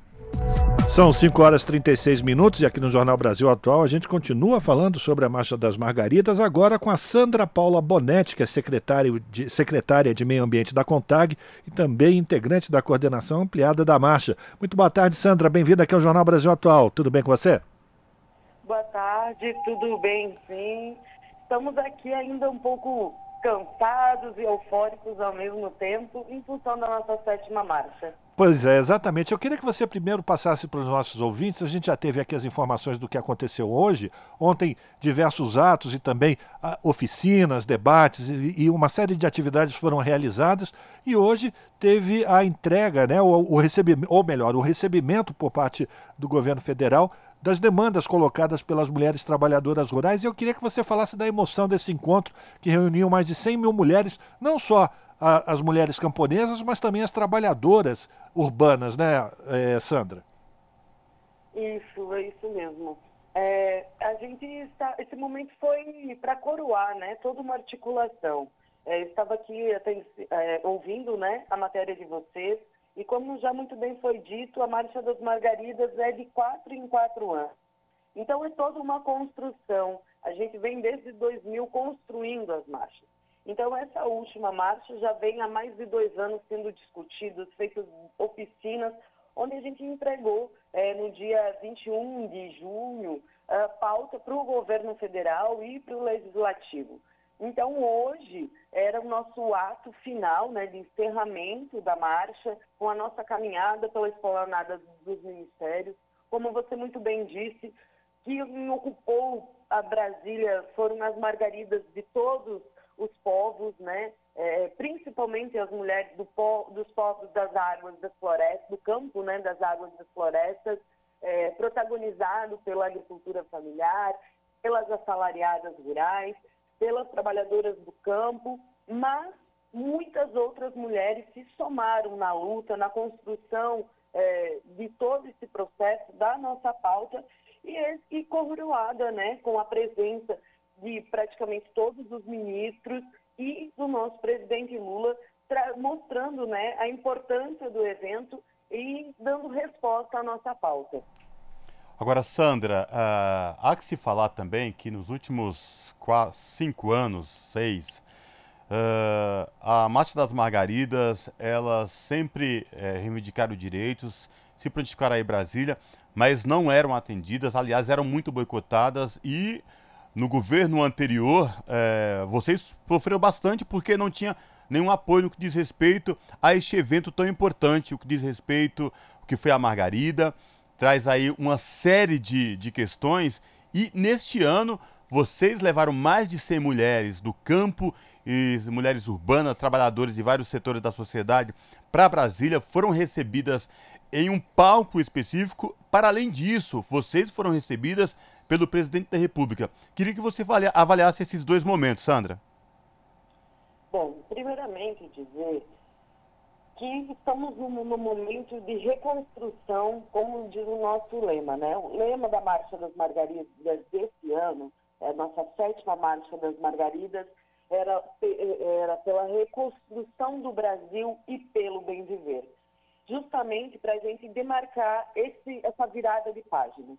São 5 horas e 36 minutos e aqui no Jornal Brasil Atual a gente continua falando sobre a Marcha das Margaridas, agora com a Sandra Paula Bonetti, que é de, secretária de Meio Ambiente da CONTAG e também integrante da coordenação ampliada da marcha. Muito boa tarde, Sandra. Bem-vinda aqui ao Jornal Brasil Atual. Tudo bem com você? Boa tarde, tudo bem sim. Estamos aqui ainda um pouco cansados e eufóricos ao mesmo tempo em função da nossa sétima marcha. Pois é, exatamente. Eu queria que você primeiro passasse para os nossos ouvintes. A gente já teve aqui as informações do que aconteceu hoje. Ontem, diversos atos e também ah, oficinas, debates e, e, uma série de atividades foram realizadas. E hoje teve a entrega, né, o, o recebimento, ou melhor, o recebimento por parte do governo federal das demandas colocadas pelas mulheres trabalhadoras rurais. E eu queria que você falasse da emoção desse encontro que reuniu mais de 100 mil mulheres, não só a, as mulheres camponesas, mas também as trabalhadoras urbanas, né, é, Sandra? Isso, é isso mesmo. É, a gente está, esse momento foi para coroar, né, toda uma articulação. É, estava aqui até, é, ouvindo, né, a matéria de vocês e como já muito bem foi dito, a Marcha das Margaridas é de quatro em quatro anos. Então é toda uma construção. A gente vem desde 2000 construindo as marchas. Então, essa última marcha já vem há mais de dois anos sendo discutida, feitas oficinas, onde a gente entregou é, no dia 21 de junho a pauta para o governo federal e para o legislativo. Então, hoje era o nosso ato final né, de encerramento da marcha, com a nossa caminhada pela esplanada dos ministérios. Como você muito bem disse, que ocupou a Brasília foram as margaridas de todos os povos, né? É, principalmente as mulheres do po dos povos das águas das florestas, do campo né, das águas das florestas, é, protagonizado pela agricultura familiar, pelas assalariadas rurais, pelas trabalhadoras do campo, mas muitas outras mulheres se somaram na luta, na construção é, de todo esse processo da nossa pauta e, e coroada né, com a presença de praticamente todos os ministros e do nosso presidente Lula mostrando né, a importância do evento e dando resposta à nossa pauta. Agora, Sandra, uh, há que se falar também que nos últimos quatro, cinco anos, seis, uh, a Marcha das Margaridas, elas sempre uh, reivindicaram direitos, se prontificaram aí Brasília, mas não eram atendidas, aliás, eram muito boicotadas e no governo anterior, é, vocês sofreram bastante porque não tinha nenhum apoio no que diz respeito a este evento tão importante, o que diz respeito o que foi a Margarida, traz aí uma série de, de questões e neste ano vocês levaram mais de 100 mulheres do campo e mulheres urbanas, trabalhadores de vários setores da sociedade para Brasília, foram recebidas em um palco específico. Para além disso, vocês foram recebidas pelo presidente da República. Queria que você avaliasse esses dois momentos, Sandra. Bom, primeiramente dizer que estamos num, momento de reconstrução, como diz o nosso lema, né? O lema da Marcha das Margaridas desse ano, é nossa sétima Marcha das Margaridas, era, era pela reconstrução do Brasil e pelo bem viver. Justamente para a gente demarcar esse, essa virada de página.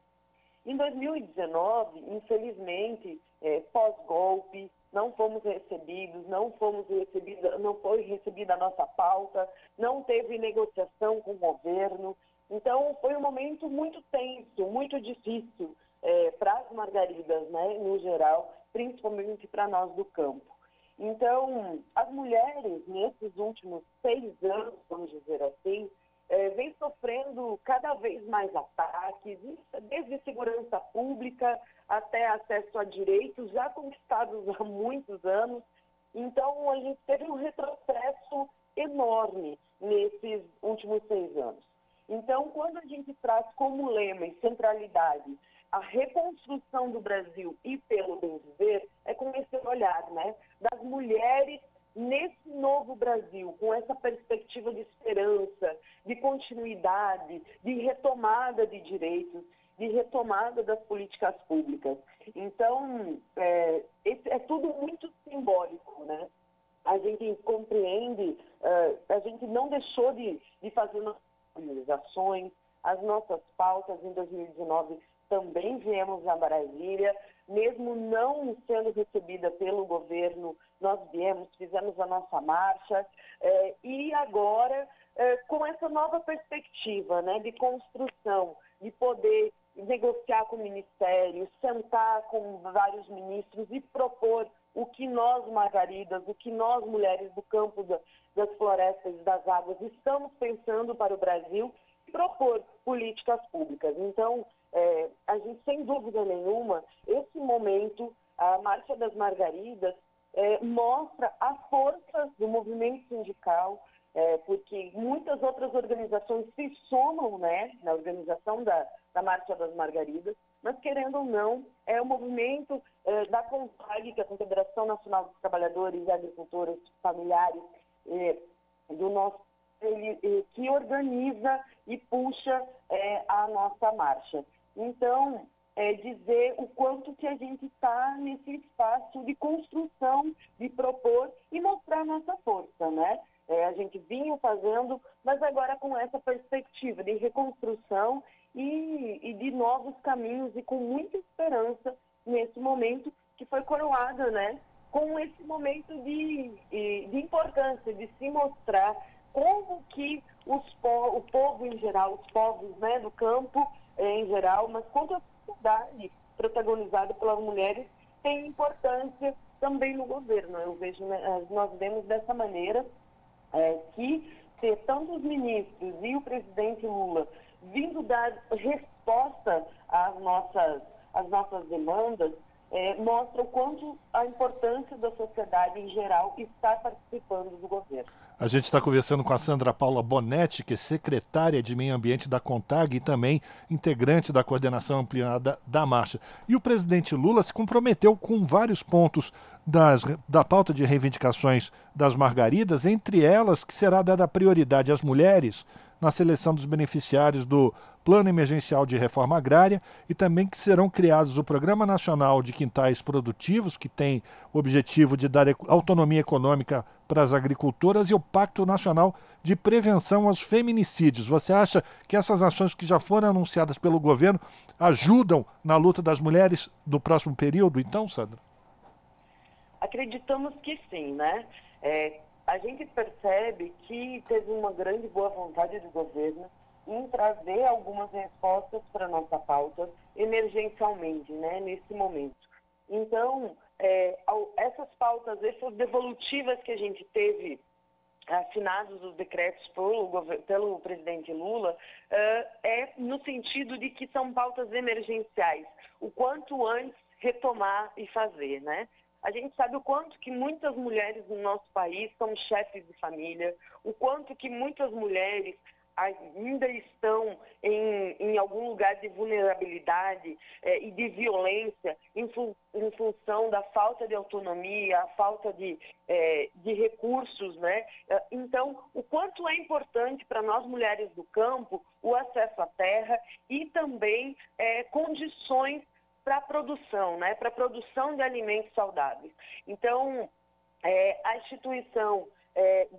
Em 2019, infelizmente, é, pós-golpe, não fomos recebidos, não fomos recebidos, não foi recebida a nossa pauta, não teve negociação com o governo. Então, foi um momento muito tenso, muito difícil é, para as margaridas, né, no geral, principalmente para nós do campo. Então, as mulheres, nesses últimos seis anos, vamos dizer assim, é, vem sofrendo cada vez mais ataques, desde segurança pública até acesso a direitos já conquistados há muitos anos. Então, a gente teve um retrocesso enorme nesses últimos seis anos. Então, quando a gente traz como lema e centralidade a reconstrução do Brasil e pelo bem viver, é com esse olhar né, das mulheres nesse novo Brasil, com essa perspectiva de esperança, de continuidade, de retomada de direitos, de retomada das políticas públicas. Então, é, é tudo muito simbólico, né? A gente compreende, uh, a gente não deixou de, de fazer nossas organizações, as nossas pautas em 2019 também viemos a Brasília, mesmo não sendo recebida pelo governo, nós viemos, fizemos a nossa marcha, eh, e agora eh, com essa nova perspectiva né, de construção, de poder negociar com o Ministério, sentar com vários ministros e propor o que nós, margaridas, o que nós, mulheres do campo das florestas e das águas, estamos pensando para o Brasil propor políticas públicas. Então, é, a gente, sem dúvida nenhuma, esse momento, a Marcha das Margaridas, é, mostra a força do movimento sindical, é, porque muitas outras organizações se somam né, na organização da, da Marcha das Margaridas, mas querendo ou não, é o movimento é, da CONTAG, que é a Confederação Nacional dos Trabalhadores e Agricultores Familiares é, do nosso ele, que organiza e puxa é, a nossa marcha. Então, é dizer o quanto que a gente está nesse espaço de construção, de propor e mostrar nossa força, né? É, a gente vinha fazendo, mas agora com essa perspectiva de reconstrução e, e, de novos caminhos e com muita esperança nesse momento que foi coroada, né? Com esse momento de, de importância, de se mostrar como que os o povo em geral, os povos né, do campo, em geral, mas quanto a sociedade protagonizada pelas mulheres tem importância também no governo. Eu vejo, né, nós vemos dessa maneira é, que ter tantos ministros e o presidente Lula vindo dar resposta às nossas, às nossas demandas, é, mostra o quanto a importância da sociedade em geral estar participando do governo. A gente está conversando com a Sandra Paula Bonetti, que é secretária de Meio Ambiente da CONTAG e também integrante da coordenação ampliada da marcha. E o presidente Lula se comprometeu com vários pontos das, da pauta de reivindicações das margaridas, entre elas que será dada prioridade às mulheres na seleção dos beneficiários do Plano Emergencial de Reforma Agrária e também que serão criados o Programa Nacional de Quintais Produtivos, que tem o objetivo de dar autonomia econômica para as agricultoras, e o Pacto Nacional de Prevenção aos Feminicídios. Você acha que essas ações que já foram anunciadas pelo governo ajudam na luta das mulheres no próximo período, então, Sandra? Acreditamos que sim, né? É, a gente percebe que teve uma grande boa vontade do governo em trazer algumas respostas para nossa pauta emergencialmente, né, nesse momento. Então, é, essas pautas, essas devolutivas que a gente teve assinados os decretos pelo, pelo presidente Lula, uh, é no sentido de que são pautas emergenciais. O quanto antes retomar e fazer, né? A gente sabe o quanto que muitas mulheres no nosso país são chefes de família, o quanto que muitas mulheres ainda estão em, em algum lugar de vulnerabilidade eh, e de violência em, fu em, função da falta de autonomia, a falta de, eh, de recursos, né? Eh, então, o quanto é importante para nós mulheres do campo o acesso à terra e também condições para a produção, né? Para a produção de alimentos saudáveis. Então, a instituição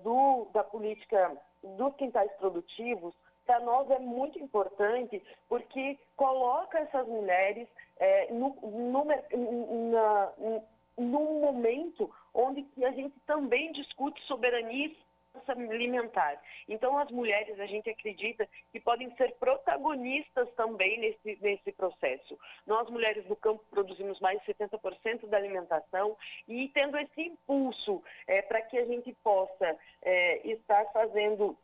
do, da política dos quintais produtivos, para nós é muito importante porque coloca essas mulheres é, no, no, na, num momento onde a gente também discute soberania alimentar. Então, as mulheres, a gente acredita que podem ser protagonistas também nesse, nesse processo. Nós, mulheres do campo, produzimos mais de 70% da alimentação e tendo esse impulso é, para que a gente possa é, estar fazendo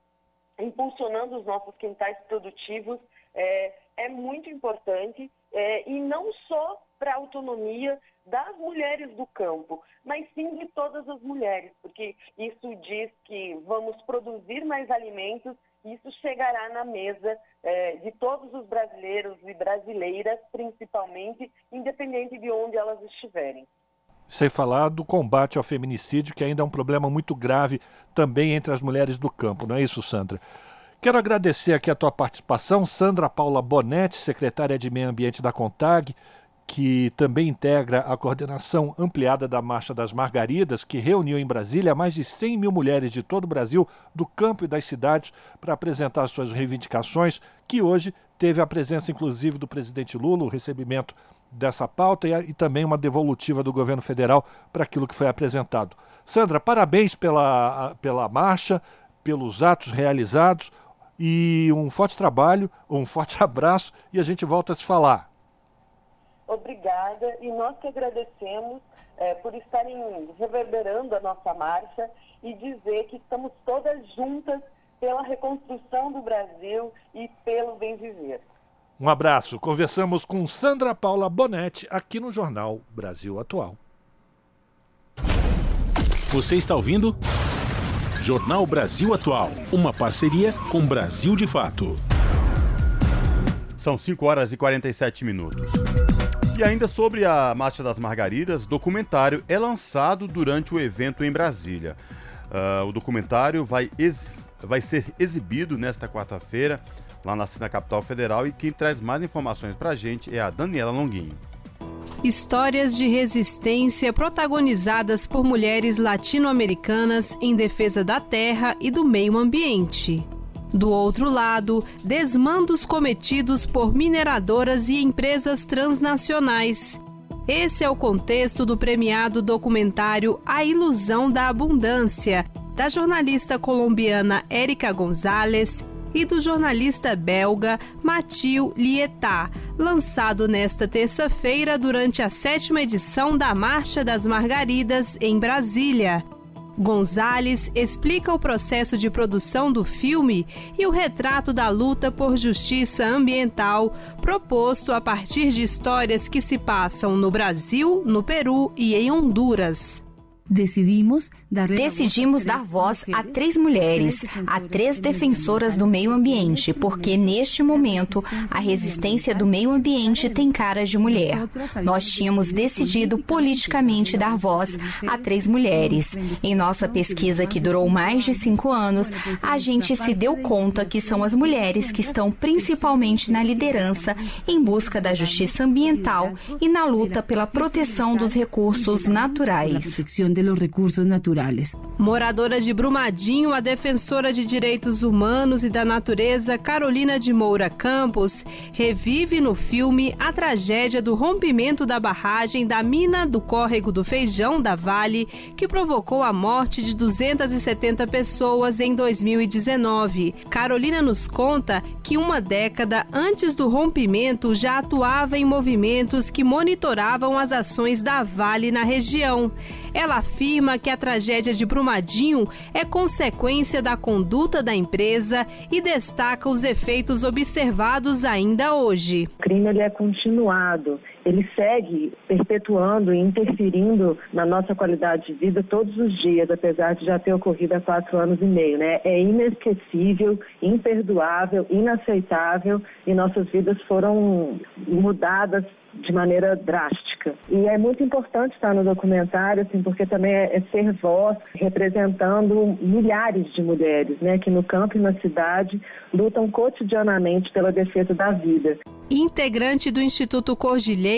impulsionando os nossos quintais produtivos é, é muito importante é, e não só para a autonomia das mulheres do campo, mas sim de todas as mulheres, porque isso diz que vamos produzir mais alimentos e isso chegará na mesa é, de todos os brasileiros e brasileiras, principalmente, independente de onde elas estiverem sem falar do combate ao feminicídio, que ainda é um problema muito grave também entre as mulheres do campo, não é isso, Sandra? Quero agradecer aqui a tua participação, Sandra Paula Bonetti, secretária de Meio Ambiente da CONTAG, que também integra a coordenação ampliada da Marcha das Margaridas, que reuniu em Brasília mais de 100 mil mulheres de todo o Brasil, do campo e das cidades, para apresentar suas reivindicações, que hoje teve a presença, inclusive, do presidente Lula, o recebimento dessa pauta e, e também uma devolutiva do governo federal para aquilo que foi apresentado. Sandra, parabéns pela, pela marcha, pelos atos realizados e um forte trabalho, um forte abraço e a gente volta a se falar. Obrigada e nós que agradecemos é, por estarem reverberando a nossa marcha e dizer que estamos todas juntas pela reconstrução do Brasil e pelo bem viver. Um abraço. Conversamos com Sandra Paula Bonetti aqui no Jornal Brasil Atual. Você está ouvindo? Jornal Brasil Atual, uma parceria com Brasil de Fato. São 5 horas e 47 minutos. E ainda sobre a Marcha das Margaridas, documentário é lançado durante o evento em Brasília. Uh, o documentário vai, vai ser exibido nesta quarta-feira lá na, na capital federal. E quem traz mais informações para a gente é a Daniela Longuinho. Histórias de resistência protagonizadas por mulheres latino-americanas em defesa da terra e do meio ambiente. Do outro lado, desmandos cometidos por mineradoras e empresas transnacionais. Esse é o contexto do premiado documentário A Ilusão da Abundância, da jornalista colombiana Érica Gonzalez e do jornalista belga Mathieu Lietat, lançado nesta terça-feira durante a sétima edição da Marcha das Margaridas em Brasília. Gonzales explica o processo de produção do filme e o retrato da luta por justiça ambiental proposto a partir de histórias que se passam no Brasil, no Peru e em Honduras. Decidimos dar voz a três mulheres, a três defensoras do meio ambiente, porque neste momento a resistência do meio ambiente tem cara de mulher. Nós tínhamos decidido politicamente dar voz a três mulheres. Em nossa pesquisa, que durou mais de cinco anos, a gente se deu conta que são as mulheres que estão principalmente na liderança em busca da justiça ambiental e na luta pela proteção dos recursos naturais naturales. Moradora de Brumadinho, a defensora de direitos humanos e da natureza Carolina de Moura Campos revive no filme a tragédia do rompimento da barragem da mina do córrego do Feijão da Vale, que provocou a morte de 270 pessoas em 2019. Carolina nos conta que uma década antes do rompimento já atuava em movimentos que monitoravam as ações da Vale na região. Ela afirma que a tragédia de Brumadinho é consequência da conduta da empresa e destaca os efeitos observados ainda hoje. O crime é continuado, ele segue perpetuando e interferindo na nossa qualidade de vida todos os dias, apesar de já ter ocorrido há quatro anos e meio. Né? É inesquecível, imperdoável, inaceitável e nossas vidas foram mudadas de maneira drástica. E é muito importante estar no documentário, assim, porque também é, é ser voz representando milhares de mulheres, né, que no campo e na cidade lutam cotidianamente pela defesa da vida. Integrante do Instituto Cordilheira,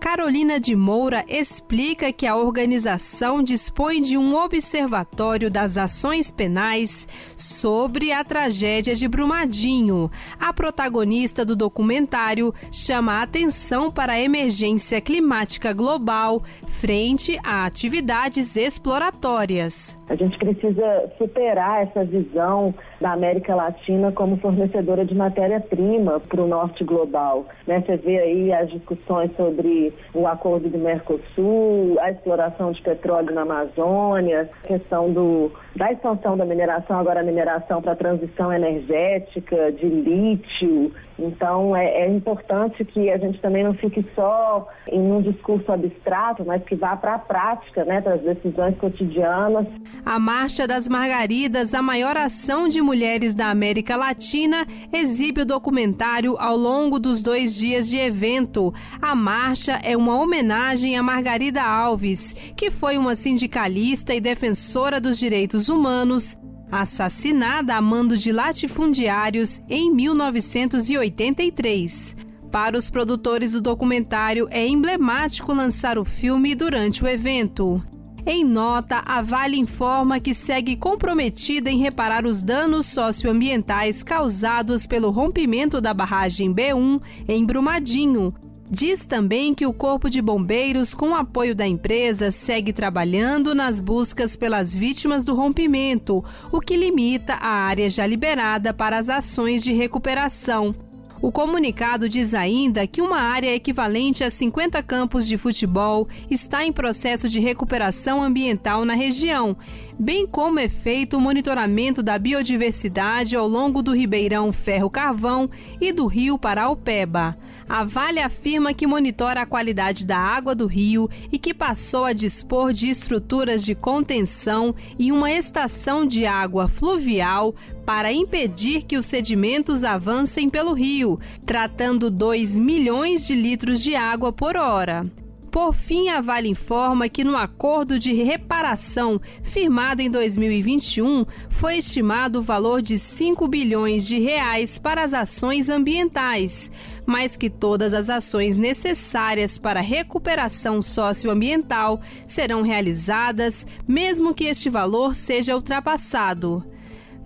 Carolina de Moura explica que a organização dispõe de um observatório das ações penais sobre a tragédia de Brumadinho. A protagonista do documentário chama a atenção para a emergência climática global frente a atividades exploratórias. A gente precisa superar essa visão da América Latina como fornecedora de matéria-prima para o norte global. Né? Você vê aí as discussões sobre o acordo do Mercosul, a exploração de petróleo na Amazônia, a questão do, da expansão da mineração, agora a mineração para transição energética, de lítio. Então, é, é importante que a gente também não fique só em um discurso abstrato, mas que vá para a prática, né, para as decisões cotidianas. A Marcha das Margaridas, a maior ação de mulheres da América Latina, exibe o documentário ao longo dos dois dias de evento. A marcha é uma homenagem a Margarida Alves, que foi uma sindicalista e defensora dos direitos humanos assassinada a mando de latifundiários em 1983. Para os produtores do documentário, é emblemático lançar o filme durante o evento. Em nota, a Vale informa que segue comprometida em reparar os danos socioambientais causados pelo rompimento da barragem B1 em Brumadinho, Diz também que o Corpo de Bombeiros, com apoio da empresa, segue trabalhando nas buscas pelas vítimas do rompimento, o que limita a área já liberada para as ações de recuperação. O comunicado diz ainda que uma área equivalente a 50 campos de futebol está em processo de recuperação ambiental na região, bem como é feito o monitoramento da biodiversidade ao longo do Ribeirão Ferro Carvão e do Rio Paraupeba. A Vale afirma que monitora a qualidade da água do rio e que passou a dispor de estruturas de contenção e uma estação de água fluvial para impedir que os sedimentos avancem pelo rio, tratando 2 milhões de litros de água por hora. Por fim, a Vale informa que no acordo de reparação firmado em 2021 foi estimado o valor de 5 bilhões de reais para as ações ambientais, mas que todas as ações necessárias para a recuperação socioambiental serão realizadas, mesmo que este valor seja ultrapassado.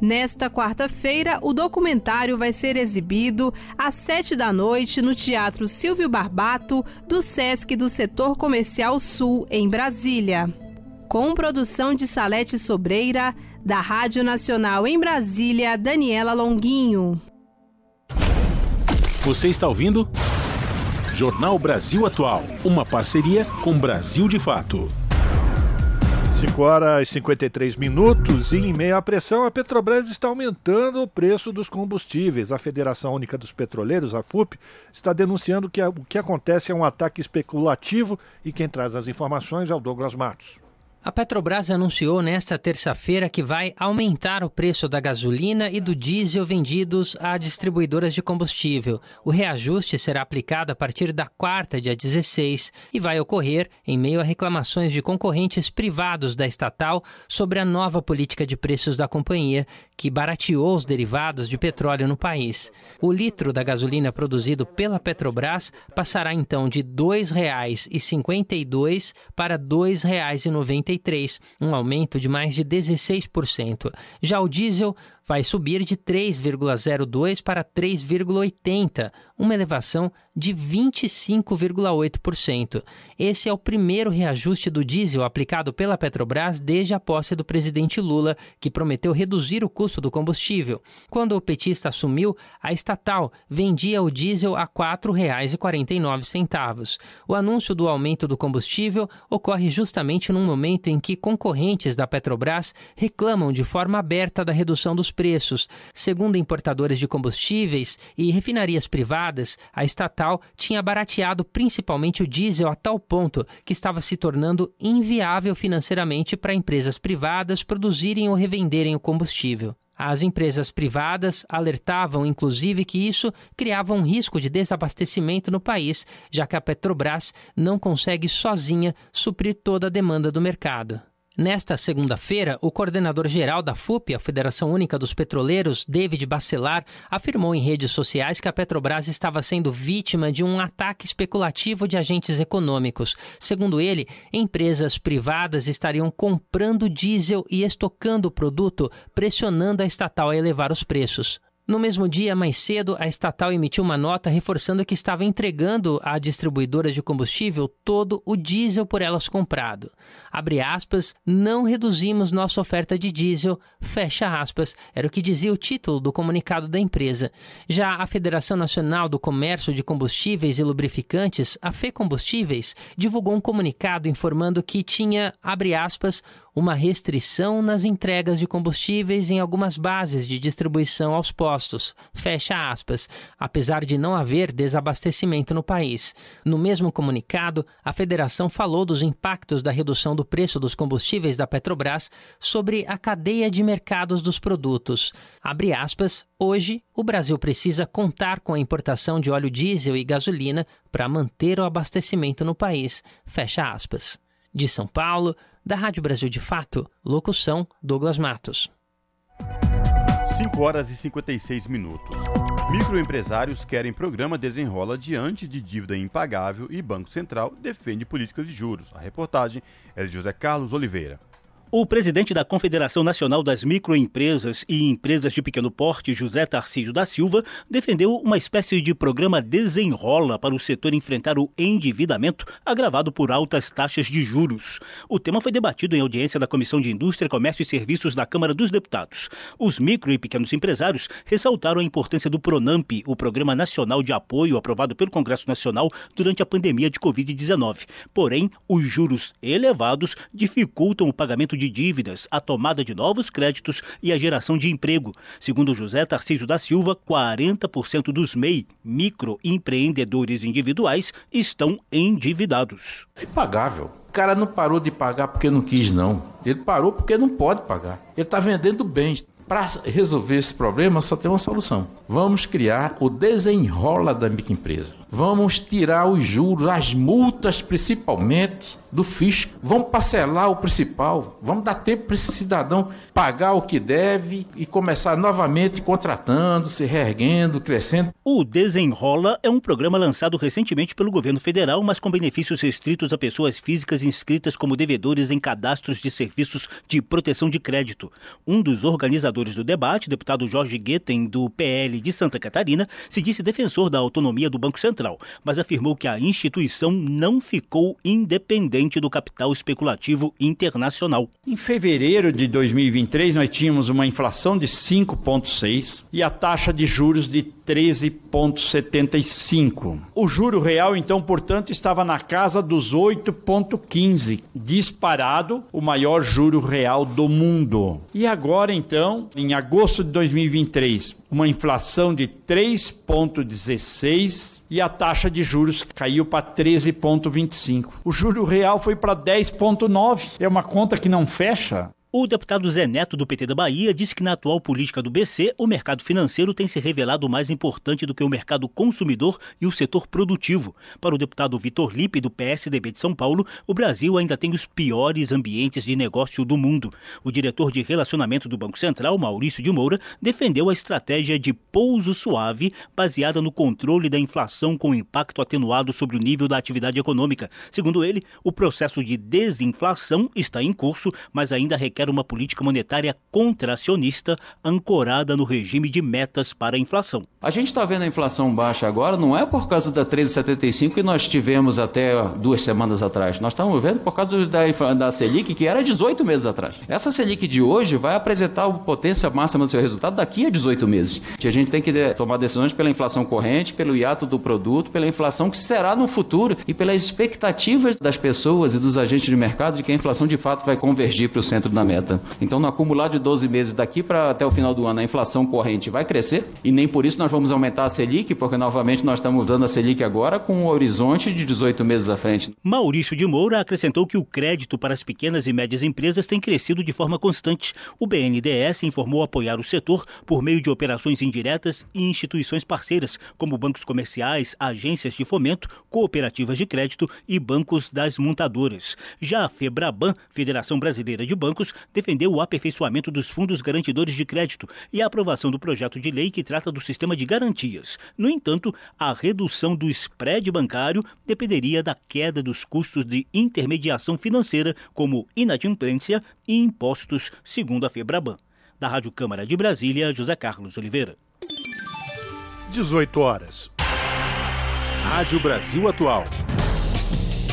Nesta quarta-feira, o documentário vai ser exibido às sete da noite no Teatro Silvio Barbato, do Sesc do Setor Comercial Sul, em Brasília. Com produção de Salete Sobreira, da Rádio Nacional em Brasília, Daniela Longuinho. Você está ouvindo? Jornal Brasil Atual, uma parceria com Brasil de Fato. 5 horas e 53 minutos e em meio à pressão, a Petrobras está aumentando o preço dos combustíveis. A Federação Única dos Petroleiros, a FUP, está denunciando que o que acontece é um ataque especulativo e quem traz as informações é o Douglas Matos. A Petrobras anunciou nesta terça-feira que vai aumentar o preço da gasolina e do diesel vendidos a distribuidoras de combustível. O reajuste será aplicado a partir da quarta, dia 16, e vai ocorrer em meio a reclamações de concorrentes privados da estatal sobre a nova política de preços da companhia, que barateou os derivados de petróleo no país. O litro da gasolina produzido pela Petrobras passará então de R$ 2,52 para R$ 2,90 um aumento de mais de 16%. Já o diesel vai subir de 3,02 para 3,80, uma elevação de 25,8%. Esse é o primeiro reajuste do diesel aplicado pela Petrobras desde a posse do presidente Lula, que prometeu reduzir o custo do combustível. Quando o petista assumiu, a estatal vendia o diesel a R$ 4,49. O anúncio do aumento do combustível ocorre justamente num momento em que concorrentes da Petrobras reclamam de forma aberta da redução dos preços. Segundo importadores de combustíveis e refinarias privadas, a estatal tinha barateado principalmente o diesel a tal ponto que estava se tornando inviável financeiramente para empresas privadas produzirem ou revenderem o combustível. As empresas privadas alertavam, inclusive, que isso criava um risco de desabastecimento no país, já que a Petrobras não consegue sozinha suprir toda a demanda do mercado. Nesta segunda-feira, o coordenador-geral da FUP, a Federação Única dos Petroleiros, David Bacelar, afirmou em redes sociais que a Petrobras estava sendo vítima de um ataque especulativo de agentes econômicos. Segundo ele, empresas privadas estariam comprando diesel e estocando o produto, pressionando a estatal a elevar os preços. No mesmo dia, mais cedo, a estatal emitiu uma nota reforçando que estava entregando a distribuidoras de combustível todo o diesel por elas comprado. Abre aspas, não reduzimos nossa oferta de diesel, fecha aspas, era o que dizia o título do comunicado da empresa. Já a Federação Nacional do Comércio de Combustíveis e Lubrificantes, a FECombustíveis, divulgou um comunicado informando que tinha, abre aspas, uma restrição nas entregas de combustíveis em algumas bases de distribuição aos postos. Fecha aspas. Apesar de não haver desabastecimento no país. No mesmo comunicado, a federação falou dos impactos da redução do preço dos combustíveis da Petrobras sobre a cadeia de mercados dos produtos. Abre aspas. Hoje, o Brasil precisa contar com a importação de óleo diesel e gasolina para manter o abastecimento no país. Fecha aspas. De São Paulo, da Rádio Brasil de Fato, locução Douglas Matos. 5 horas e 56 minutos. Microempresários querem programa desenrola diante de dívida impagável e Banco Central defende políticas de juros. A reportagem é de José Carlos Oliveira. O presidente da Confederação Nacional das Microempresas e Empresas de Pequeno Porte, José Tarcísio da Silva, defendeu uma espécie de programa desenrola para o setor enfrentar o endividamento agravado por altas taxas de juros. O tema foi debatido em audiência da Comissão de Indústria, Comércio e Serviços da Câmara dos Deputados. Os micro e pequenos empresários ressaltaram a importância do PRONAMP, o Programa Nacional de Apoio aprovado pelo Congresso Nacional durante a pandemia de Covid-19. Porém, os juros elevados dificultam o pagamento de de dívidas, a tomada de novos créditos e a geração de emprego. Segundo José Tarcísio da Silva, 40% dos MEI, microempreendedores individuais, estão endividados. É impagável. O cara não parou de pagar porque não quis, não. Ele parou porque não pode pagar. Ele está vendendo bens. Para resolver esse problema, só tem uma solução. Vamos criar o desenrola da microempresa. Vamos tirar os juros, as multas principalmente do fisco. Vamos parcelar o principal. Vamos dar tempo para esse cidadão pagar o que deve e começar novamente contratando, se reerguendo, crescendo. O Desenrola é um programa lançado recentemente pelo governo federal, mas com benefícios restritos a pessoas físicas inscritas como devedores em cadastros de serviços de proteção de crédito. Um dos organizadores do debate, deputado Jorge Guetem, do PL de Santa Catarina, se disse defensor da autonomia do Banco Central Central, mas afirmou que a instituição não ficou independente do capital especulativo internacional. Em fevereiro de 2023, nós tínhamos uma inflação de 5,6 e a taxa de juros de 13,75. O juro real, então, portanto, estava na casa dos 8,15, disparado o maior juro real do mundo. E agora, então, em agosto de 2023, uma inflação de 3,16 e a taxa de juros caiu para 13,25. O juro real foi para 10,9. É uma conta que não fecha. O deputado Zé Neto, do PT da Bahia, disse que na atual política do BC, o mercado financeiro tem se revelado mais importante do que o mercado consumidor e o setor produtivo. Para o deputado Vitor Lipe, do PSDB de São Paulo, o Brasil ainda tem os piores ambientes de negócio do mundo. O diretor de relacionamento do Banco Central, Maurício de Moura, defendeu a estratégia de pouso suave, baseada no controle da inflação com impacto atenuado sobre o nível da atividade econômica. Segundo ele, o processo de desinflação está em curso, mas ainda requer quer uma política monetária contracionista ancorada no regime de metas para a inflação. A gente está vendo a inflação baixa agora, não é por causa da 13,75 que nós tivemos até duas semanas atrás. Nós estamos vendo por causa da, da Selic, que era 18 meses atrás. Essa Selic de hoje vai apresentar a potência máxima do seu resultado daqui a 18 meses. A gente tem que eh, tomar decisões pela inflação corrente, pelo hiato do produto, pela inflação que será no futuro e pelas expectativas das pessoas e dos agentes de mercado de que a inflação de fato vai convergir para o centro da meta meta. Então, no acumulado de 12 meses daqui para até o final do ano, a inflação corrente vai crescer e nem por isso nós vamos aumentar a Selic, porque novamente nós estamos usando a Selic agora com um horizonte de 18 meses à frente. Maurício de Moura acrescentou que o crédito para as pequenas e médias empresas tem crescido de forma constante. O BNDES informou apoiar o setor por meio de operações indiretas e instituições parceiras, como bancos comerciais, agências de fomento, cooperativas de crédito e bancos das montadoras. Já a FEBRABAN, Federação Brasileira de Bancos, defendeu o aperfeiçoamento dos fundos garantidores de crédito e a aprovação do projeto de lei que trata do sistema de garantias. No entanto, a redução do spread bancário dependeria da queda dos custos de intermediação financeira, como inadimplência e impostos, segundo a Febraban. Da Rádio Câmara de Brasília, José Carlos Oliveira. 18 horas. Rádio Brasil Atual.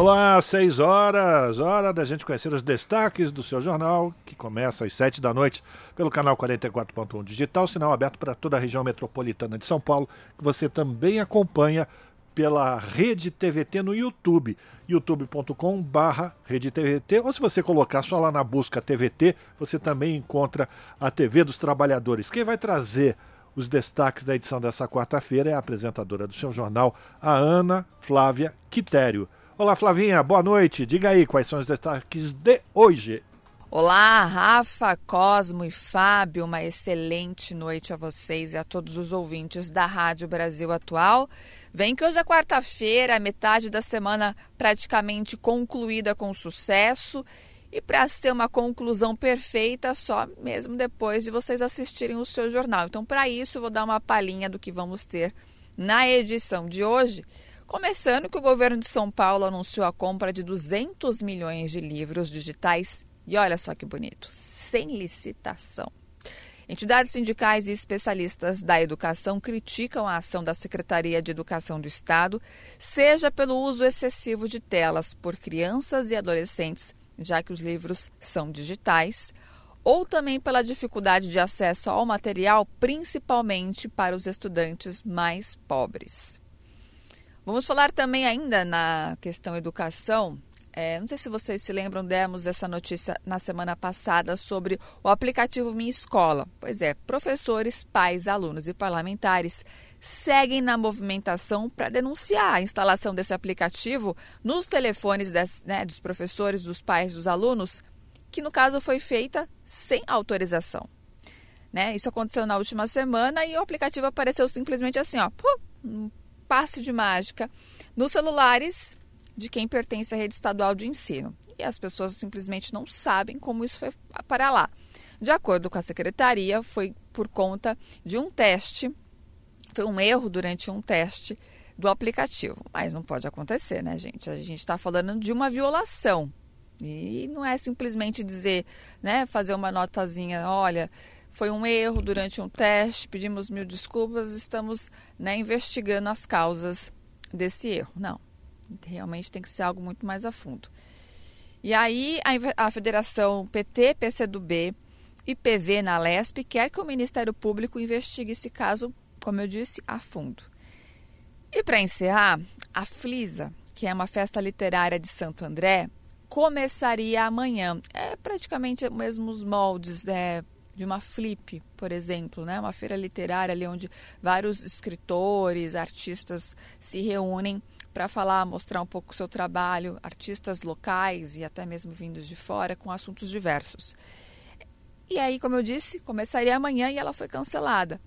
Vamos lá, seis horas, hora da gente conhecer os destaques do seu jornal, que começa às sete da noite pelo canal 44.1 Digital, sinal aberto para toda a região metropolitana de São Paulo, que você também acompanha pela Rede TVT no YouTube, youtube.com barra TVT, ou se você colocar só lá na busca TVT, você também encontra a TV dos Trabalhadores. Quem vai trazer os destaques da edição dessa quarta-feira é a apresentadora do seu jornal, a Ana Flávia Quitério. Olá, Flavinha, boa noite. Diga aí quais são os destaques de hoje. Olá, Rafa, Cosmo e Fábio. Uma excelente noite a vocês e a todos os ouvintes da Rádio Brasil Atual. Vem que hoje é quarta-feira, metade da semana praticamente concluída com sucesso. E para ser uma conclusão perfeita, só mesmo depois de vocês assistirem o seu jornal. Então, para isso, vou dar uma palhinha do que vamos ter na edição de hoje. Começando que o governo de São Paulo anunciou a compra de 200 milhões de livros digitais e olha só que bonito, sem licitação. Entidades sindicais e especialistas da educação criticam a ação da Secretaria de Educação do Estado, seja pelo uso excessivo de telas por crianças e adolescentes, já que os livros são digitais, ou também pela dificuldade de acesso ao material, principalmente para os estudantes mais pobres. Vamos falar também ainda na questão educação. É, não sei se vocês se lembram, demos essa notícia na semana passada sobre o aplicativo Minha Escola. Pois é, professores, pais, alunos e parlamentares seguem na movimentação para denunciar a instalação desse aplicativo nos telefones des, né, dos professores, dos pais, dos alunos, que no caso foi feita sem autorização. Né? Isso aconteceu na última semana e o aplicativo apareceu simplesmente assim, ó, passe de mágica nos celulares de quem pertence à rede estadual de ensino. E as pessoas simplesmente não sabem como isso foi para lá. De acordo com a secretaria, foi por conta de um teste, foi um erro durante um teste do aplicativo. Mas não pode acontecer, né, gente? A gente está falando de uma violação. E não é simplesmente dizer, né, fazer uma notazinha, olha, foi um erro durante um teste, pedimos mil desculpas, estamos né, investigando as causas desse erro. Não, realmente tem que ser algo muito mais a fundo. E aí a, a Federação PT, PCdoB e PV na Lesp quer que o Ministério Público investigue esse caso, como eu disse, a fundo. E para encerrar, a Flisa, que é uma festa literária de Santo André, começaria amanhã. É praticamente os mesmos moldes é, de uma flip, por exemplo, né? uma feira literária ali onde vários escritores, artistas se reúnem para falar, mostrar um pouco o seu trabalho, artistas locais e até mesmo vindos de fora, com assuntos diversos. E aí, como eu disse, começaria amanhã e ela foi cancelada.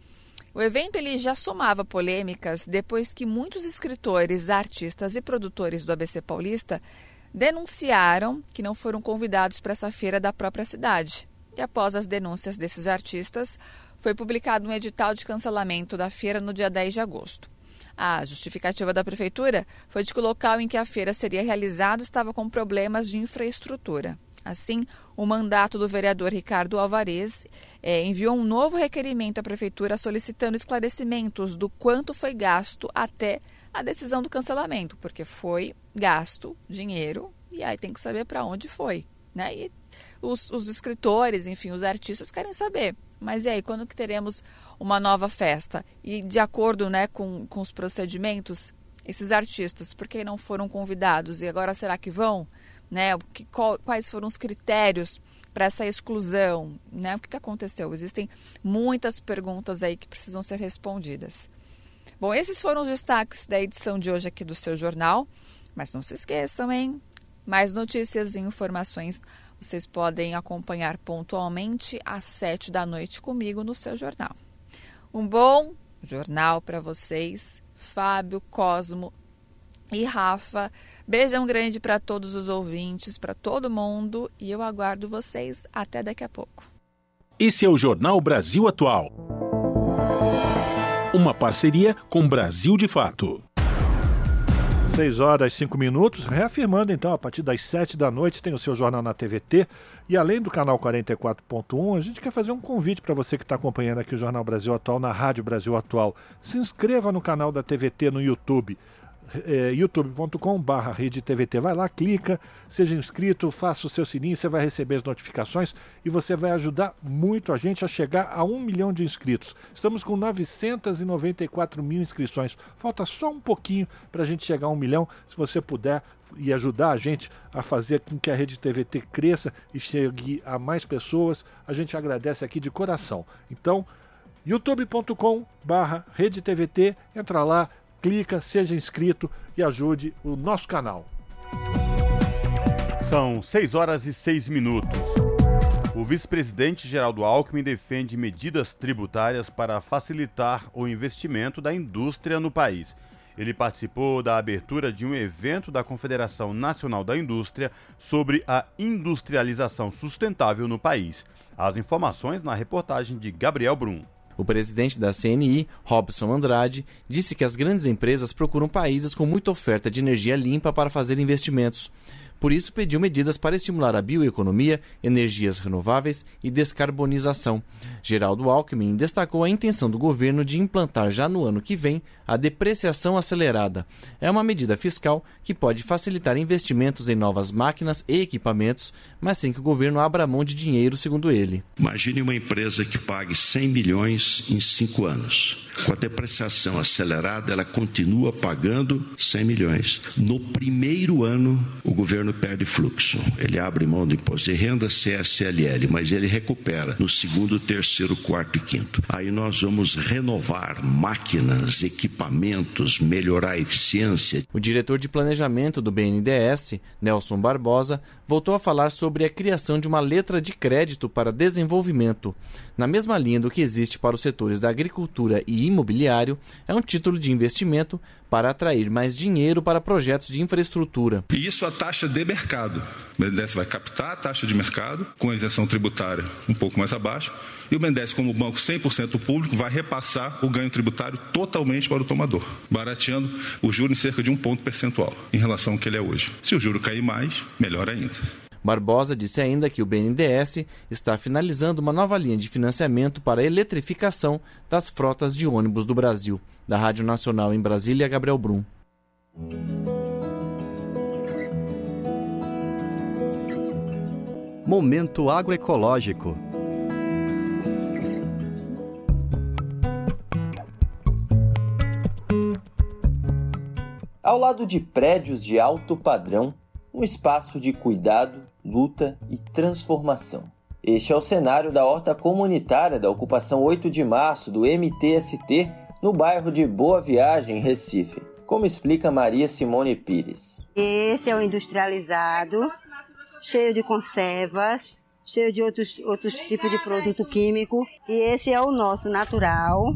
O evento ele já somava polêmicas depois que muitos escritores, artistas e produtores do ABC Paulista denunciaram que não foram convidados para essa feira da própria cidade. E após as denúncias desses artistas, foi publicado um edital de cancelamento da feira no dia 10 de agosto. A justificativa da prefeitura foi de que o local em que a feira seria realizada estava com problemas de infraestrutura. Assim, o mandato do vereador Ricardo Alvarez é, enviou um novo requerimento à prefeitura solicitando esclarecimentos do quanto foi gasto até a decisão do cancelamento, porque foi gasto dinheiro e aí tem que saber para onde foi, né? E os, os, escritores, enfim, os artistas querem saber. Mas e aí, quando que teremos uma nova festa? E de acordo né, com, com os procedimentos, esses artistas, por que não foram convidados? E agora será que vão? né? Que, qual, quais foram os critérios para essa exclusão, né? O que, que aconteceu? Existem muitas perguntas aí que precisam ser respondidas. Bom, esses foram os destaques da edição de hoje aqui do seu jornal, mas não se esqueçam, hein? Mais notícias e informações vocês podem acompanhar pontualmente às sete da noite comigo no seu jornal. Um bom jornal para vocês, Fábio, Cosmo e Rafa. Beijão grande para todos os ouvintes, para todo mundo e eu aguardo vocês até daqui a pouco. Esse é o Jornal Brasil Atual. Uma parceria com Brasil de Fato. 6 horas e 5 minutos, reafirmando então, a partir das 7 da noite tem o seu jornal na TVT e além do canal 44.1, a gente quer fazer um convite para você que está acompanhando aqui o Jornal Brasil Atual na Rádio Brasil Atual. Se inscreva no canal da TVT no YouTube é, rede TVT. Vai lá, clica, seja inscrito, faça o seu sininho, você vai receber as notificações e você vai ajudar muito a gente a chegar a um milhão de inscritos. Estamos com 994 mil inscrições. Falta só um pouquinho para a gente chegar a um milhão. Se você puder e ajudar a gente a fazer com que a rede TVT cresça e chegue a mais pessoas, a gente agradece aqui de coração. Então, youtube.com barra rede TVT, entra lá, clica, seja inscrito e ajude o nosso canal. São 6 horas e 6 minutos. O vice-presidente Geraldo Alckmin defende medidas tributárias para facilitar o investimento da indústria no país. Ele participou da abertura de um evento da Confederação Nacional da Indústria sobre a industrialização sustentável no país. As informações na reportagem de Gabriel Brum. O presidente da CNI, Robson Andrade, disse que as grandes empresas procuram países com muita oferta de energia limpa para fazer investimentos. Por isso, pediu medidas para estimular a bioeconomia, energias renováveis e descarbonização. Geraldo Alckmin destacou a intenção do governo de implantar já no ano que vem a depreciação acelerada. É uma medida fiscal que pode facilitar investimentos em novas máquinas e equipamentos, mas sem que o governo abra mão de dinheiro, segundo ele. Imagine uma empresa que pague 100 milhões em cinco anos. Com a depreciação acelerada, ela continua pagando 100 milhões. No primeiro ano, o governo perde fluxo. Ele abre mão do imposto de renda CSLL, mas ele recupera no segundo, terceiro, quarto e quinto. Aí nós vamos renovar máquinas, equipamentos, melhorar a eficiência. O diretor de planejamento do BNDES, Nelson Barbosa, voltou a falar sobre a criação de uma letra de crédito para desenvolvimento. Na mesma linha do que existe para os setores da agricultura e imobiliário, é um título de investimento para atrair mais dinheiro para projetos de infraestrutura. E isso a taxa de mercado. O BNDES vai captar a taxa de mercado com a isenção tributária um pouco mais abaixo e o BNDES, como banco 100% público, vai repassar o ganho tributário totalmente para o tomador, barateando o juro em cerca de um ponto percentual em relação ao que ele é hoje. Se o juro cair mais, melhor ainda. Barbosa disse ainda que o BNDES está finalizando uma nova linha de financiamento para a eletrificação das frotas de ônibus do Brasil. Da Rádio Nacional em Brasília, Gabriel Brum. Momento agroecológico. Ao lado de prédios de alto padrão, um espaço de cuidado, luta e transformação. Este é o cenário da horta comunitária da ocupação 8 de março do MTST no bairro de Boa Viagem, Recife, como explica Maria Simone Pires. Esse é o industrializado, cheio de conservas, cheio de outros, outros tipos de produto químico. E esse é o nosso natural,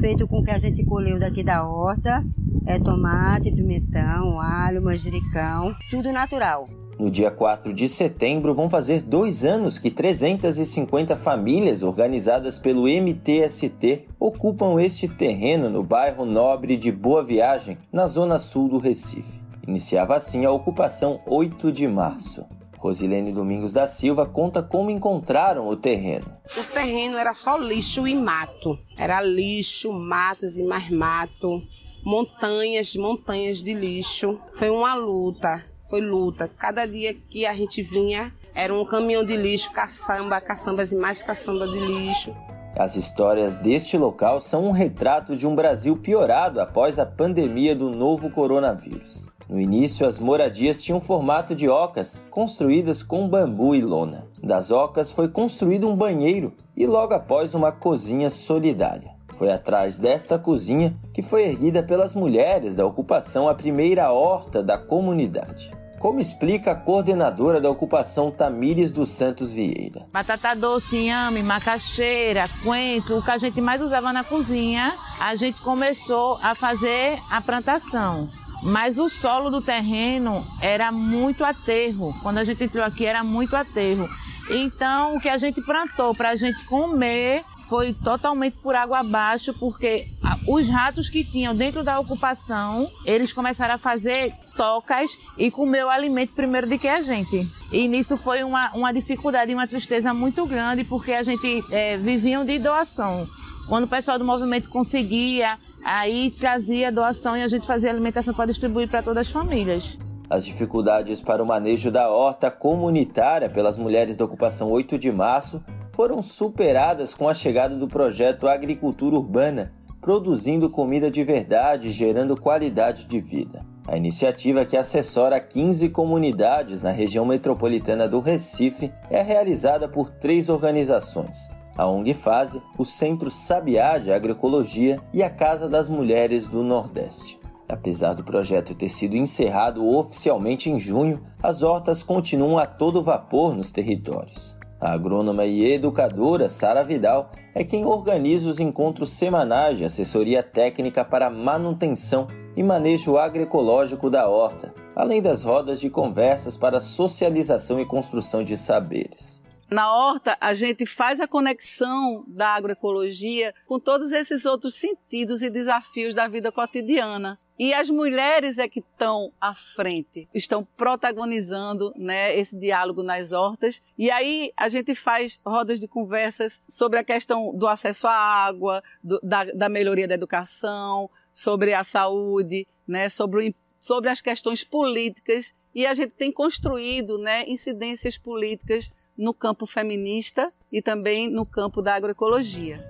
feito com o que a gente colheu daqui da horta. É tomate, pimentão, alho, manjericão, tudo natural. No dia 4 de setembro, vão fazer dois anos que 350 famílias organizadas pelo MTST ocupam este terreno no bairro Nobre de Boa Viagem, na zona sul do Recife. Iniciava assim a ocupação 8 de março. Rosilene Domingos da Silva conta como encontraram o terreno. O terreno era só lixo e mato. Era lixo, matos e mais mato. Montanhas, montanhas de lixo. Foi uma luta foi luta. Cada dia que a gente vinha era um caminhão de lixo, caçamba, caçambas e mais caçamba de lixo. As histórias deste local são um retrato de um Brasil piorado após a pandemia do novo coronavírus. No início, as moradias tinham formato de ocas, construídas com bambu e lona. Das ocas foi construído um banheiro e logo após uma cozinha solidária. Foi atrás desta cozinha que foi erguida pelas mulheres da ocupação a primeira horta da comunidade como explica a coordenadora da ocupação Tamires dos Santos Vieira. Batata doce, inhame, macaxeira, coentro, o que a gente mais usava na cozinha, a gente começou a fazer a plantação. Mas o solo do terreno era muito aterro. Quando a gente entrou aqui era muito aterro. Então o que a gente plantou para a gente comer foi totalmente por água abaixo, porque os ratos que tinham dentro da ocupação, eles começaram a fazer tocas e comer o alimento primeiro do que a gente. E nisso foi uma, uma dificuldade e uma tristeza muito grande, porque a gente é, viviam de doação. Quando o pessoal do movimento conseguia, aí trazia doação e a gente fazia alimentação para distribuir para todas as famílias. As dificuldades para o manejo da horta comunitária pelas mulheres da ocupação 8 de março foram superadas com a chegada do projeto Agricultura Urbana, produzindo comida de verdade gerando qualidade de vida. A iniciativa, que assessora 15 comunidades na região metropolitana do Recife, é realizada por três organizações: a ONG Fase, o Centro Sabiá de Agroecologia e a Casa das Mulheres do Nordeste. Apesar do projeto ter sido encerrado oficialmente em junho, as hortas continuam a todo vapor nos territórios. A agrônoma e educadora Sara Vidal é quem organiza os encontros semanais de assessoria técnica para manutenção e manejo agroecológico da horta, além das rodas de conversas para socialização e construção de saberes. Na horta, a gente faz a conexão da agroecologia com todos esses outros sentidos e desafios da vida cotidiana. E as mulheres é que estão à frente, estão protagonizando né, esse diálogo nas hortas. E aí a gente faz rodas de conversas sobre a questão do acesso à água, do, da, da, melhoria da educação, sobre a saúde, né, sobre, o, sobre as questões políticas. E a gente tem construído né, incidências políticas no campo feminista e também no campo da agroecologia.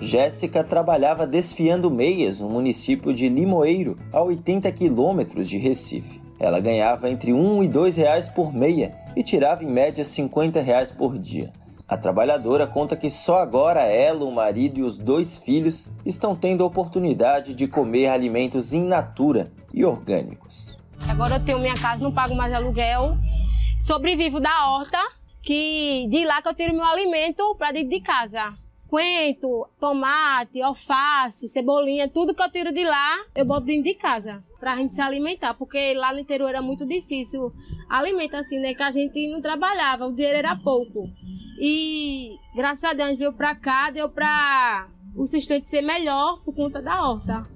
Jéssica trabalhava desfiando meias no município de Limoeiro, a 80 quilômetros de Recife. Ela ganhava entre um e dois reais por meia e tirava em média 50 reais por dia. A trabalhadora conta que só agora ela, o marido e os dois filhos estão tendo a oportunidade de comer alimentos in natura e orgânicos. Agora eu tenho minha casa, não pago mais aluguel, sobrevivo da horta, que de lá que eu tiro meu alimento para dentro de casa coentro, tomate, alface, cebolinha, tudo que eu tiro de lá, eu boto dentro de casa pra gente se alimentar, porque lá no interior era muito difícil alimentar assim, né, que a gente não trabalhava, o dinheiro era pouco. E graças a Deus veio pra cá, deu pra o sustento ser melhor por conta da horta.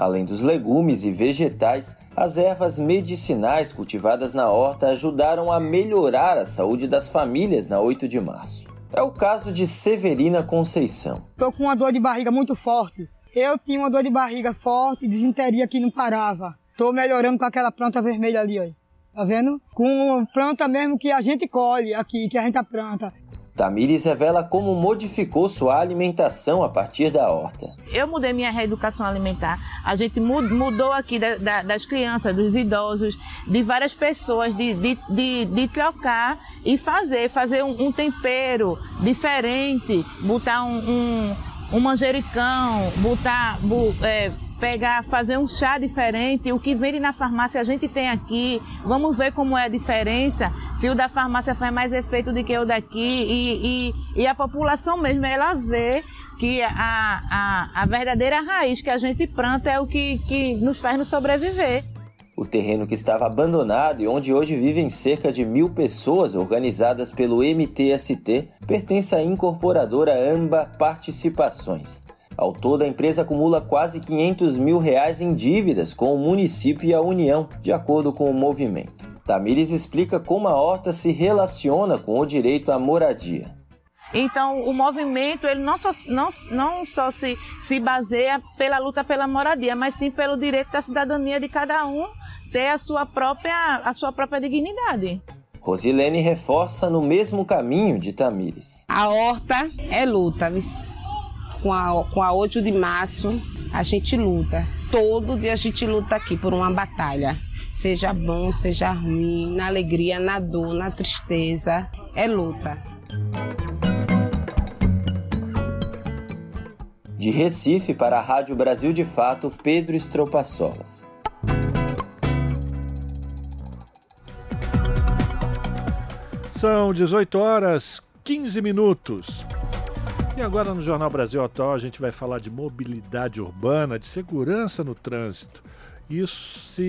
Além dos legumes e vegetais, as ervas medicinais cultivadas na horta ajudaram a melhorar a saúde das famílias na 8 de março. É o caso de Severina Conceição. Estou com uma dor de barriga muito forte. Eu tinha uma dor de barriga forte, desinteria que não parava. Estou melhorando com aquela planta vermelha ali, ó. Tá vendo? Com planta mesmo que a gente colhe aqui, que a gente planta. Tamires revela como modificou sua alimentação a partir da horta. Eu mudei minha reeducação alimentar. A gente mudou aqui da, da, das crianças, dos idosos, de várias pessoas, de, de, de, de trocar e fazer, fazer um, um tempero diferente, botar um, um, um manjericão, botar. É, pegar, fazer um chá diferente. O que vende na farmácia a gente tem aqui. Vamos ver como é a diferença. Se o da farmácia faz mais efeito do que o daqui. E, e, e a população mesmo, ela vê que a, a, a verdadeira raiz que a gente planta é o que, que nos faz nos sobreviver. O terreno que estava abandonado e onde hoje vivem cerca de mil pessoas organizadas pelo MTST pertence à incorporadora AMBA Participações. Ao todo, a empresa acumula quase 500 mil reais em dívidas com o município e a União, de acordo com o movimento. Tamires explica como a horta se relaciona com o direito à moradia. Então, o movimento ele não só, não, não só se, se baseia pela luta pela moradia, mas sim pelo direito da cidadania de cada um ter a sua própria, a sua própria dignidade. Rosilene reforça no mesmo caminho de Tamires. A horta é luta, com a, com a 8 de março, a gente luta. Todo dia a gente luta aqui por uma batalha. Seja bom, seja ruim, na alegria, na dor, na tristeza. É luta. De Recife para a Rádio Brasil de Fato, Pedro Estropaçolas. São 18 horas 15 minutos. E agora no Jornal Brasil Atual a gente vai falar de mobilidade urbana, de segurança no trânsito. Isso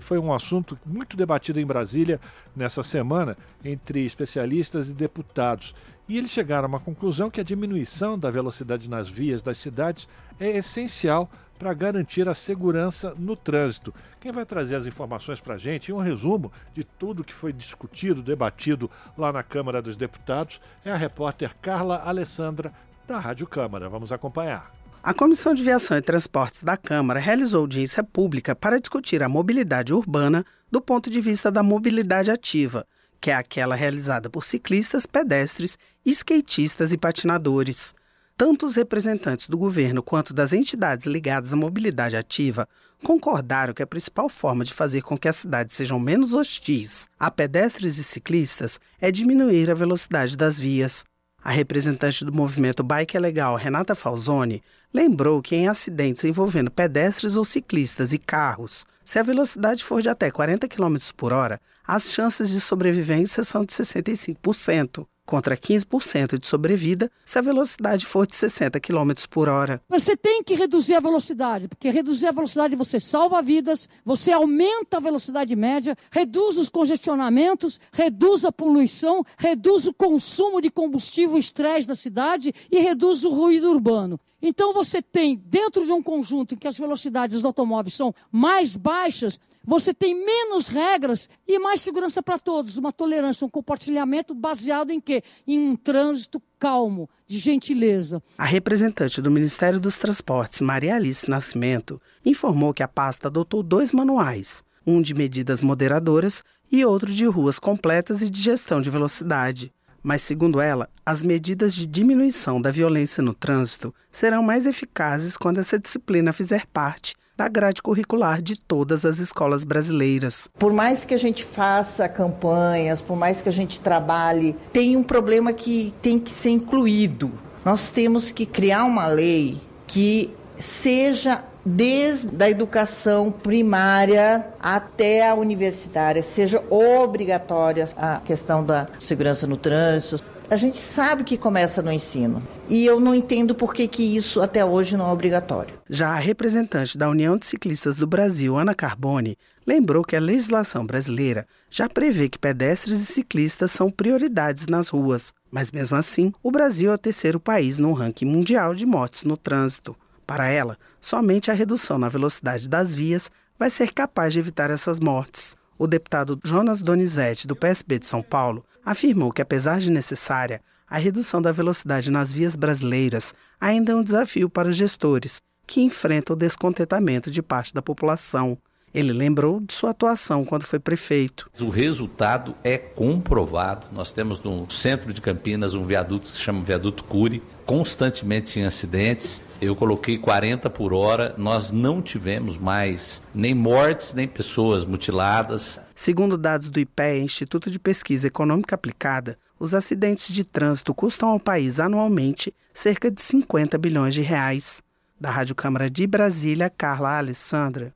foi um assunto muito debatido em Brasília nessa semana entre especialistas e deputados. E eles chegaram a uma conclusão que a diminuição da velocidade nas vias das cidades é essencial para garantir a segurança no trânsito. Quem vai trazer as informações para a gente e um resumo de tudo que foi discutido, debatido lá na Câmara dos Deputados é a repórter Carla Alessandra, da Rádio Câmara. Vamos acompanhar. A Comissão de Viação e Transportes da Câmara realizou audiência pública para discutir a mobilidade urbana do ponto de vista da mobilidade ativa, que é aquela realizada por ciclistas, pedestres, skatistas e patinadores. Tanto os representantes do governo quanto das entidades ligadas à mobilidade ativa concordaram que a principal forma de fazer com que as cidades sejam menos hostis a pedestres e ciclistas é diminuir a velocidade das vias. A representante do movimento Bike é Legal, Renata Falzoni, lembrou que em acidentes envolvendo pedestres ou ciclistas e carros, se a velocidade for de até 40 km por hora, as chances de sobrevivência são de 65% contra 15% de sobrevida se a velocidade for de 60 km por hora. Você tem que reduzir a velocidade, porque reduzir a velocidade você salva vidas, você aumenta a velocidade média, reduz os congestionamentos, reduz a poluição, reduz o consumo de combustível estresse da cidade e reduz o ruído urbano. Então você tem, dentro de um conjunto em que as velocidades do automóvel são mais baixas, você tem menos regras e mais segurança para todos. Uma tolerância, um compartilhamento baseado em quê? Em um trânsito calmo, de gentileza. A representante do Ministério dos Transportes, Maria Alice Nascimento, informou que a pasta adotou dois manuais, um de medidas moderadoras e outro de ruas completas e de gestão de velocidade. Mas, segundo ela, as medidas de diminuição da violência no trânsito serão mais eficazes quando essa disciplina fizer parte da grade curricular de todas as escolas brasileiras. Por mais que a gente faça campanhas, por mais que a gente trabalhe, tem um problema que tem que ser incluído. Nós temos que criar uma lei que seja desde a educação primária até a universitária, seja obrigatória a questão da segurança no trânsito, a gente sabe que começa no ensino. E eu não entendo por que, que isso até hoje não é obrigatório. Já a representante da União de Ciclistas do Brasil, Ana Carbone, lembrou que a legislação brasileira já prevê que pedestres e ciclistas são prioridades nas ruas. Mas mesmo assim, o Brasil é o terceiro país no ranking mundial de mortes no trânsito. Para ela, somente a redução na velocidade das vias vai ser capaz de evitar essas mortes. O deputado Jonas Donizete, do PSB de São Paulo, afirmou que, apesar de necessária, a redução da velocidade nas vias brasileiras ainda é um desafio para os gestores, que enfrentam o descontentamento de parte da população. Ele lembrou de sua atuação quando foi prefeito. O resultado é comprovado. Nós temos no centro de Campinas um viaduto que se chama Viaduto Cury, constantemente em acidentes. Eu coloquei 40 por hora, nós não tivemos mais nem mortes, nem pessoas mutiladas. Segundo dados do IPE, Instituto de Pesquisa Econômica Aplicada, os acidentes de trânsito custam ao país anualmente cerca de 50 bilhões de reais. Da Rádio Câmara de Brasília, Carla Alessandra.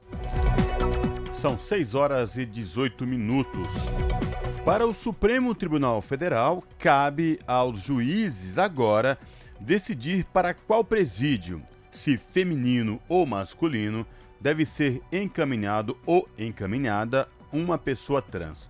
São 6 horas e 18 minutos. Para o Supremo Tribunal Federal, cabe aos juízes agora decidir para qual presídio, se feminino ou masculino, deve ser encaminhado ou encaminhada uma pessoa trans.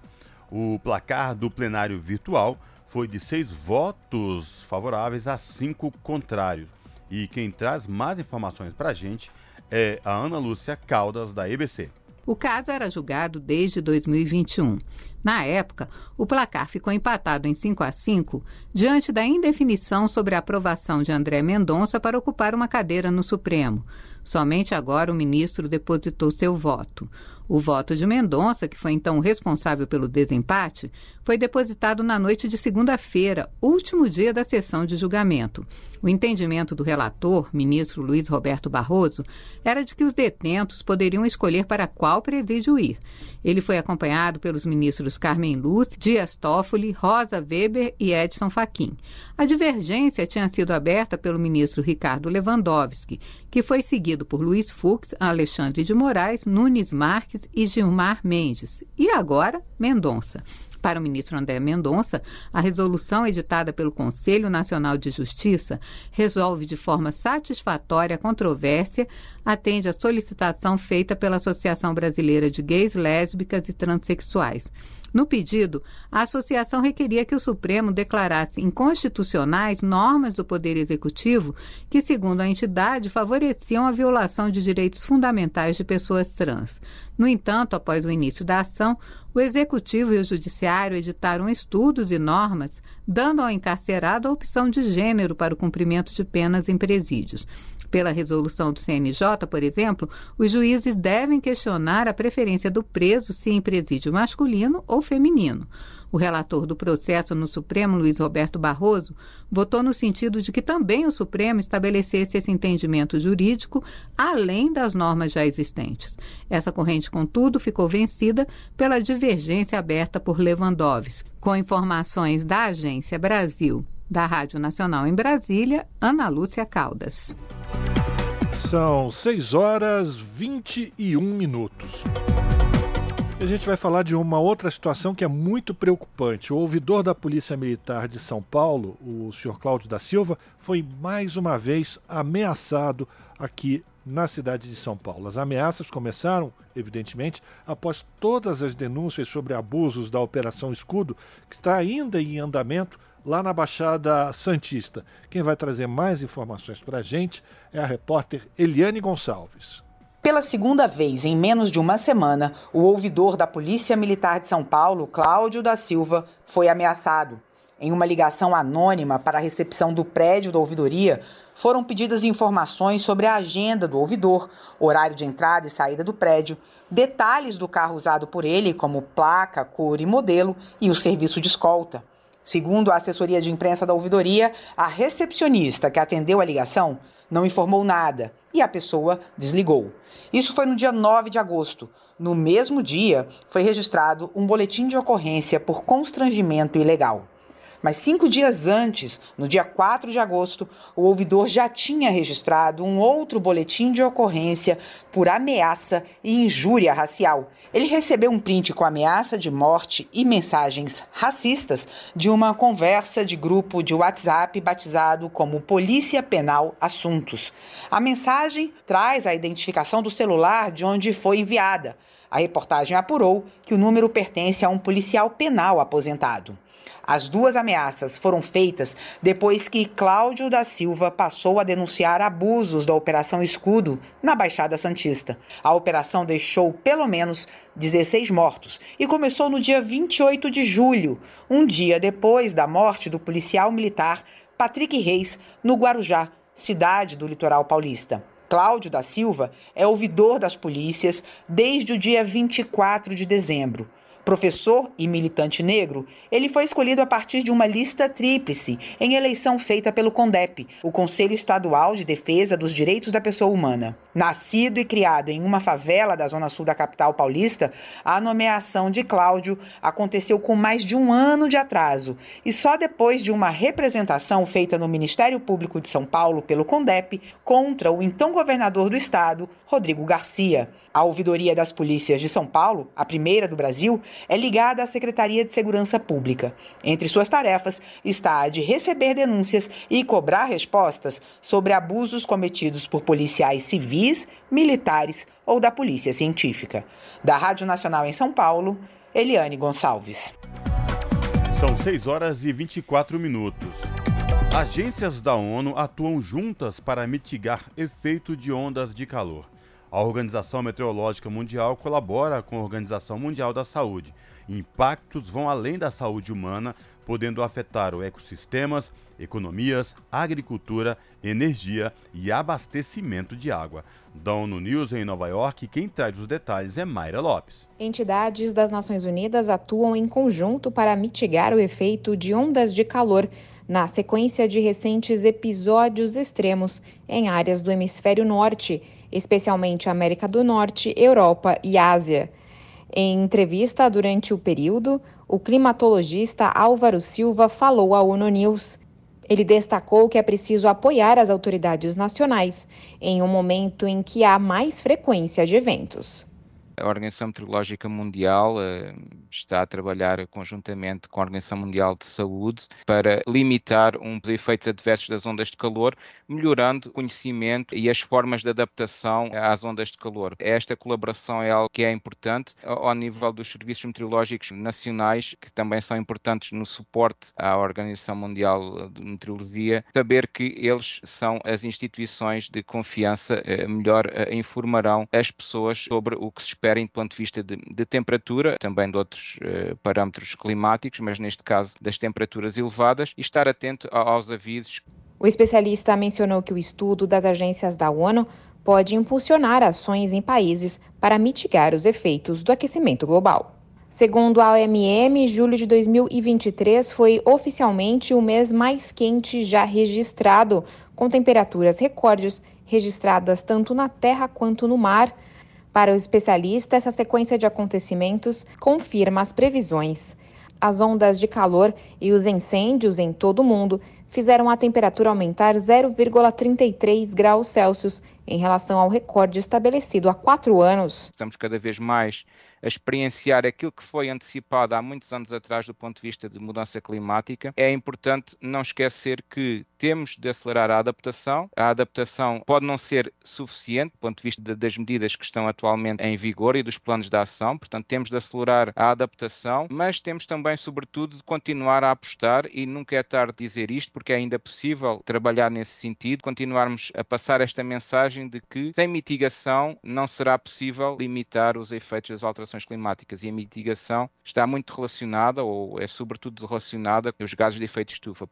O placar do plenário virtual foi de seis votos favoráveis a cinco contrários. E quem traz mais informações para a gente é a Ana Lúcia Caldas, da EBC. O caso era julgado desde 2021. Na época, o placar ficou empatado em 5 a 5 diante da indefinição sobre a aprovação de André Mendonça para ocupar uma cadeira no Supremo. Somente agora o ministro depositou seu voto. O voto de Mendonça, que foi então responsável pelo desempate, foi depositado na noite de segunda-feira, último dia da sessão de julgamento. O entendimento do relator, ministro Luiz Roberto Barroso, era de que os detentos poderiam escolher para qual presídio ir. Ele foi acompanhado pelos ministros Carmen Lúcia, Dias Toffoli, Rosa Weber e Edson Fachin. A divergência tinha sido aberta pelo ministro Ricardo Lewandowski, que foi seguido por Luiz Fux, Alexandre de Moraes, Nunes Marques e Gilmar Mendes. E agora, Mendonça. Para o ministro André Mendonça, a resolução editada pelo Conselho Nacional de Justiça resolve de forma satisfatória a controvérsia, atende à solicitação feita pela Associação Brasileira de Gays, Lésbicas e Transsexuais. No pedido, a associação requeria que o Supremo declarasse inconstitucionais normas do Poder Executivo que, segundo a entidade, favoreciam a violação de direitos fundamentais de pessoas trans. No entanto, após o início da ação, o Executivo e o Judiciário editaram estudos e normas dando ao encarcerado a opção de gênero para o cumprimento de penas em presídios. Pela resolução do CNJ, por exemplo, os juízes devem questionar a preferência do preso se em presídio masculino ou feminino. O relator do processo no Supremo, Luiz Roberto Barroso, votou no sentido de que também o Supremo estabelecesse esse entendimento jurídico além das normas já existentes. Essa corrente, contudo, ficou vencida pela divergência aberta por Lewandowski. Com informações da Agência Brasil da Rádio Nacional em Brasília, Ana Lúcia Caldas. São 6 horas 21 minutos. A gente vai falar de uma outra situação que é muito preocupante. O ouvidor da Polícia Militar de São Paulo, o senhor Cláudio da Silva, foi mais uma vez ameaçado aqui na cidade de São Paulo. As ameaças começaram, evidentemente, após todas as denúncias sobre abusos da Operação Escudo, que está ainda em andamento lá na Baixada Santista. Quem vai trazer mais informações para a gente é a repórter Eliane Gonçalves. Pela segunda vez em menos de uma semana, o ouvidor da Polícia Militar de São Paulo, Cláudio da Silva, foi ameaçado. Em uma ligação anônima para a recepção do prédio da ouvidoria, foram pedidas informações sobre a agenda do ouvidor, horário de entrada e saída do prédio, detalhes do carro usado por ele, como placa, cor e modelo, e o serviço de escolta. Segundo a assessoria de imprensa da ouvidoria, a recepcionista que atendeu a ligação não informou nada e a pessoa desligou. Isso foi no dia 9 de agosto. No mesmo dia, foi registrado um boletim de ocorrência por constrangimento ilegal. Mas cinco dias antes, no dia 4 de agosto, o ouvidor já tinha registrado um outro boletim de ocorrência por ameaça e injúria racial. Ele recebeu um print com ameaça de morte e mensagens racistas de uma conversa de grupo de WhatsApp batizado como Polícia Penal Assuntos. A mensagem traz a identificação do celular de onde foi enviada. A reportagem apurou que o número pertence a um policial penal aposentado. As duas ameaças foram feitas depois que Cláudio da Silva passou a denunciar abusos da Operação Escudo na Baixada Santista. A operação deixou pelo menos 16 mortos e começou no dia 28 de julho, um dia depois da morte do policial militar Patrick Reis, no Guarujá, cidade do litoral paulista. Cláudio da Silva é ouvidor das polícias desde o dia 24 de dezembro. Professor e militante negro, ele foi escolhido a partir de uma lista tríplice em eleição feita pelo CONDEP, o Conselho Estadual de Defesa dos Direitos da Pessoa Humana. Nascido e criado em uma favela da zona sul da capital paulista, a nomeação de Cláudio aconteceu com mais de um ano de atraso e só depois de uma representação feita no Ministério Público de São Paulo pelo CONDEP contra o então governador do estado, Rodrigo Garcia. A ouvidoria das polícias de São Paulo, a primeira do Brasil, é ligada à Secretaria de Segurança Pública. Entre suas tarefas está a de receber denúncias e cobrar respostas sobre abusos cometidos por policiais civis, militares ou da Polícia Científica. Da Rádio Nacional em São Paulo, Eliane Gonçalves. São 6 horas e 24 minutos. Agências da ONU atuam juntas para mitigar efeito de ondas de calor. A Organização Meteorológica Mundial colabora com a Organização Mundial da Saúde. Impactos vão além da saúde humana, podendo afetar os ecossistemas, economias, agricultura, energia e abastecimento de água. Da ONU News em Nova York, quem traz os detalhes é Mayra Lopes. Entidades das Nações Unidas atuam em conjunto para mitigar o efeito de ondas de calor na sequência de recentes episódios extremos em áreas do hemisfério norte especialmente América do Norte, Europa e Ásia. Em entrevista durante o período, o climatologista Álvaro Silva falou à ONU News. Ele destacou que é preciso apoiar as autoridades nacionais em um momento em que há mais frequência de eventos. A Organização Meteorológica Mundial uh, está a trabalhar conjuntamente com a Organização Mundial de Saúde para limitar um dos efeitos adversos das ondas de calor, melhorando o conhecimento e as formas de adaptação às ondas de calor. Esta colaboração é algo que é importante ao nível dos serviços meteorológicos nacionais, que também são importantes no suporte à Organização Mundial de Meteorologia, saber que eles são as instituições de confiança, uh, melhor uh, informarão as pessoas sobre o que se espera do ponto de vista de, de temperatura, também de outros uh, parâmetros climáticos, mas neste caso das temperaturas elevadas, e estar atento aos avisos. O especialista mencionou que o estudo das agências da ONU pode impulsionar ações em países para mitigar os efeitos do aquecimento global. Segundo a OMM, julho de 2023 foi oficialmente o mês mais quente já registrado, com temperaturas recordes registradas tanto na terra quanto no mar. Para o especialista, essa sequência de acontecimentos confirma as previsões. As ondas de calor e os incêndios em todo o mundo fizeram a temperatura aumentar 0,33 graus Celsius em relação ao recorde estabelecido há quatro anos. Estamos cada vez mais a experienciar aquilo que foi antecipado há muitos anos atrás do ponto de vista de mudança climática, é importante não esquecer que temos de acelerar a adaptação. A adaptação pode não ser suficiente do ponto de vista de, das medidas que estão atualmente em vigor e dos planos de ação, portanto, temos de acelerar a adaptação, mas temos também, sobretudo, de continuar a apostar e nunca é tarde dizer isto, porque é ainda possível trabalhar nesse sentido, continuarmos a passar esta mensagem de que sem mitigação não será possível limitar os efeitos das alterações climáticas e a mitigação está muito relacionada ou é sobretudo relacionada com os gases de efeito estufa.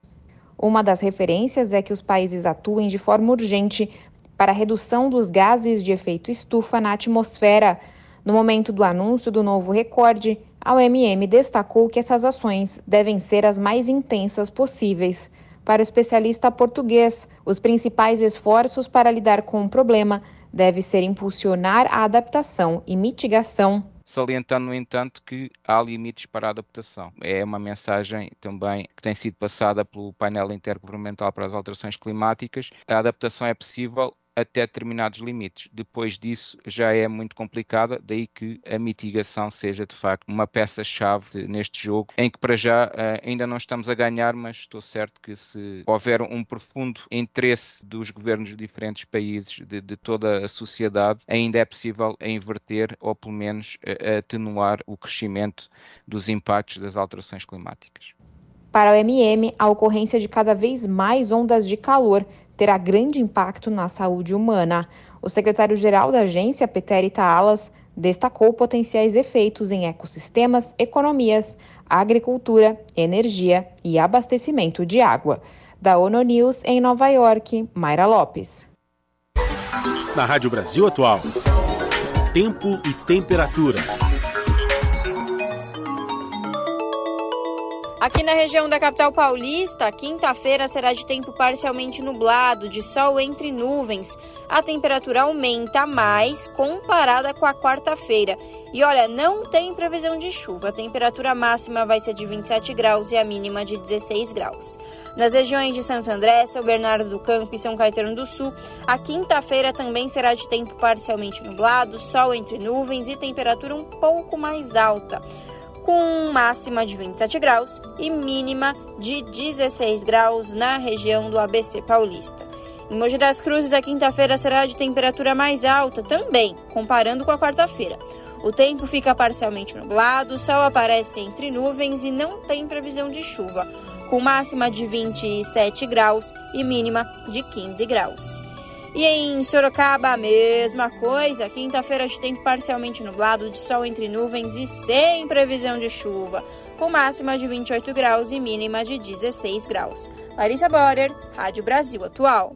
Uma das referências é que os países atuem de forma urgente para a redução dos gases de efeito estufa na atmosfera. No momento do anúncio do novo recorde, a OMM destacou que essas ações devem ser as mais intensas possíveis. Para o especialista português, os principais esforços para lidar com o problema devem ser impulsionar a adaptação e mitigação salientando, no entanto, que há limites para a adaptação. É uma mensagem também que tem sido passada pelo painel intergovernamental para as alterações climáticas. A adaptação é possível até determinados limites. Depois disso já é muito complicada, daí que a mitigação seja de facto uma peça-chave neste jogo, em que para já eh, ainda não estamos a ganhar, mas estou certo que se houver um profundo interesse dos governos de diferentes países, de, de toda a sociedade, ainda é possível inverter ou pelo menos atenuar o crescimento dos impactos das alterações climáticas. Para o MM, a ocorrência de cada vez mais ondas de calor terá grande impacto na saúde humana. O secretário-geral da agência, Peter Itaalas, destacou potenciais efeitos em ecossistemas, economias, agricultura, energia e abastecimento de água. Da ONU News em Nova York, Mayra Lopes. Na Rádio Brasil Atual, tempo e temperatura. Aqui na região da capital paulista, quinta-feira será de tempo parcialmente nublado, de sol entre nuvens. A temperatura aumenta mais comparada com a quarta-feira. E olha, não tem previsão de chuva. A temperatura máxima vai ser de 27 graus e a mínima de 16 graus. Nas regiões de Santo André, São Bernardo do Campo e São Caetano do Sul, a quinta-feira também será de tempo parcialmente nublado, sol entre nuvens e temperatura um pouco mais alta com máxima de 27 graus e mínima de 16 graus na região do ABC Paulista. Em Mogi das Cruzes, a quinta-feira será de temperatura mais alta também, comparando com a quarta-feira. O tempo fica parcialmente nublado, o sol aparece entre nuvens e não tem previsão de chuva, com máxima de 27 graus e mínima de 15 graus. E em Sorocaba, a mesma coisa. Quinta-feira de tempo parcialmente nublado, de sol entre nuvens e sem previsão de chuva, com máxima de 28 graus e mínima de 16 graus. Larissa Borer, Rádio Brasil Atual.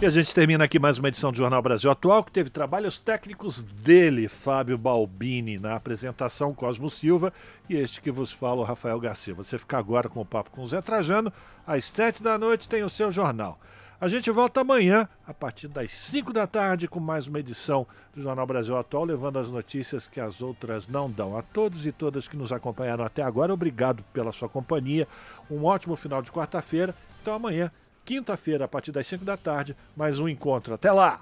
E a gente termina aqui mais uma edição do Jornal Brasil Atual, que teve trabalhos técnicos dele, Fábio Balbini, na apresentação Cosmo Silva, e este que vos fala, o Rafael Garcia. Você fica agora com o papo com o Zé Trajano. Às sete da noite tem o seu jornal. A gente volta amanhã, a partir das 5 da tarde, com mais uma edição do Jornal Brasil Atual, levando as notícias que as outras não dão. A todos e todas que nos acompanharam até agora, obrigado pela sua companhia. Um ótimo final de quarta-feira. Então, amanhã, quinta-feira, a partir das 5 da tarde, mais um encontro. Até lá!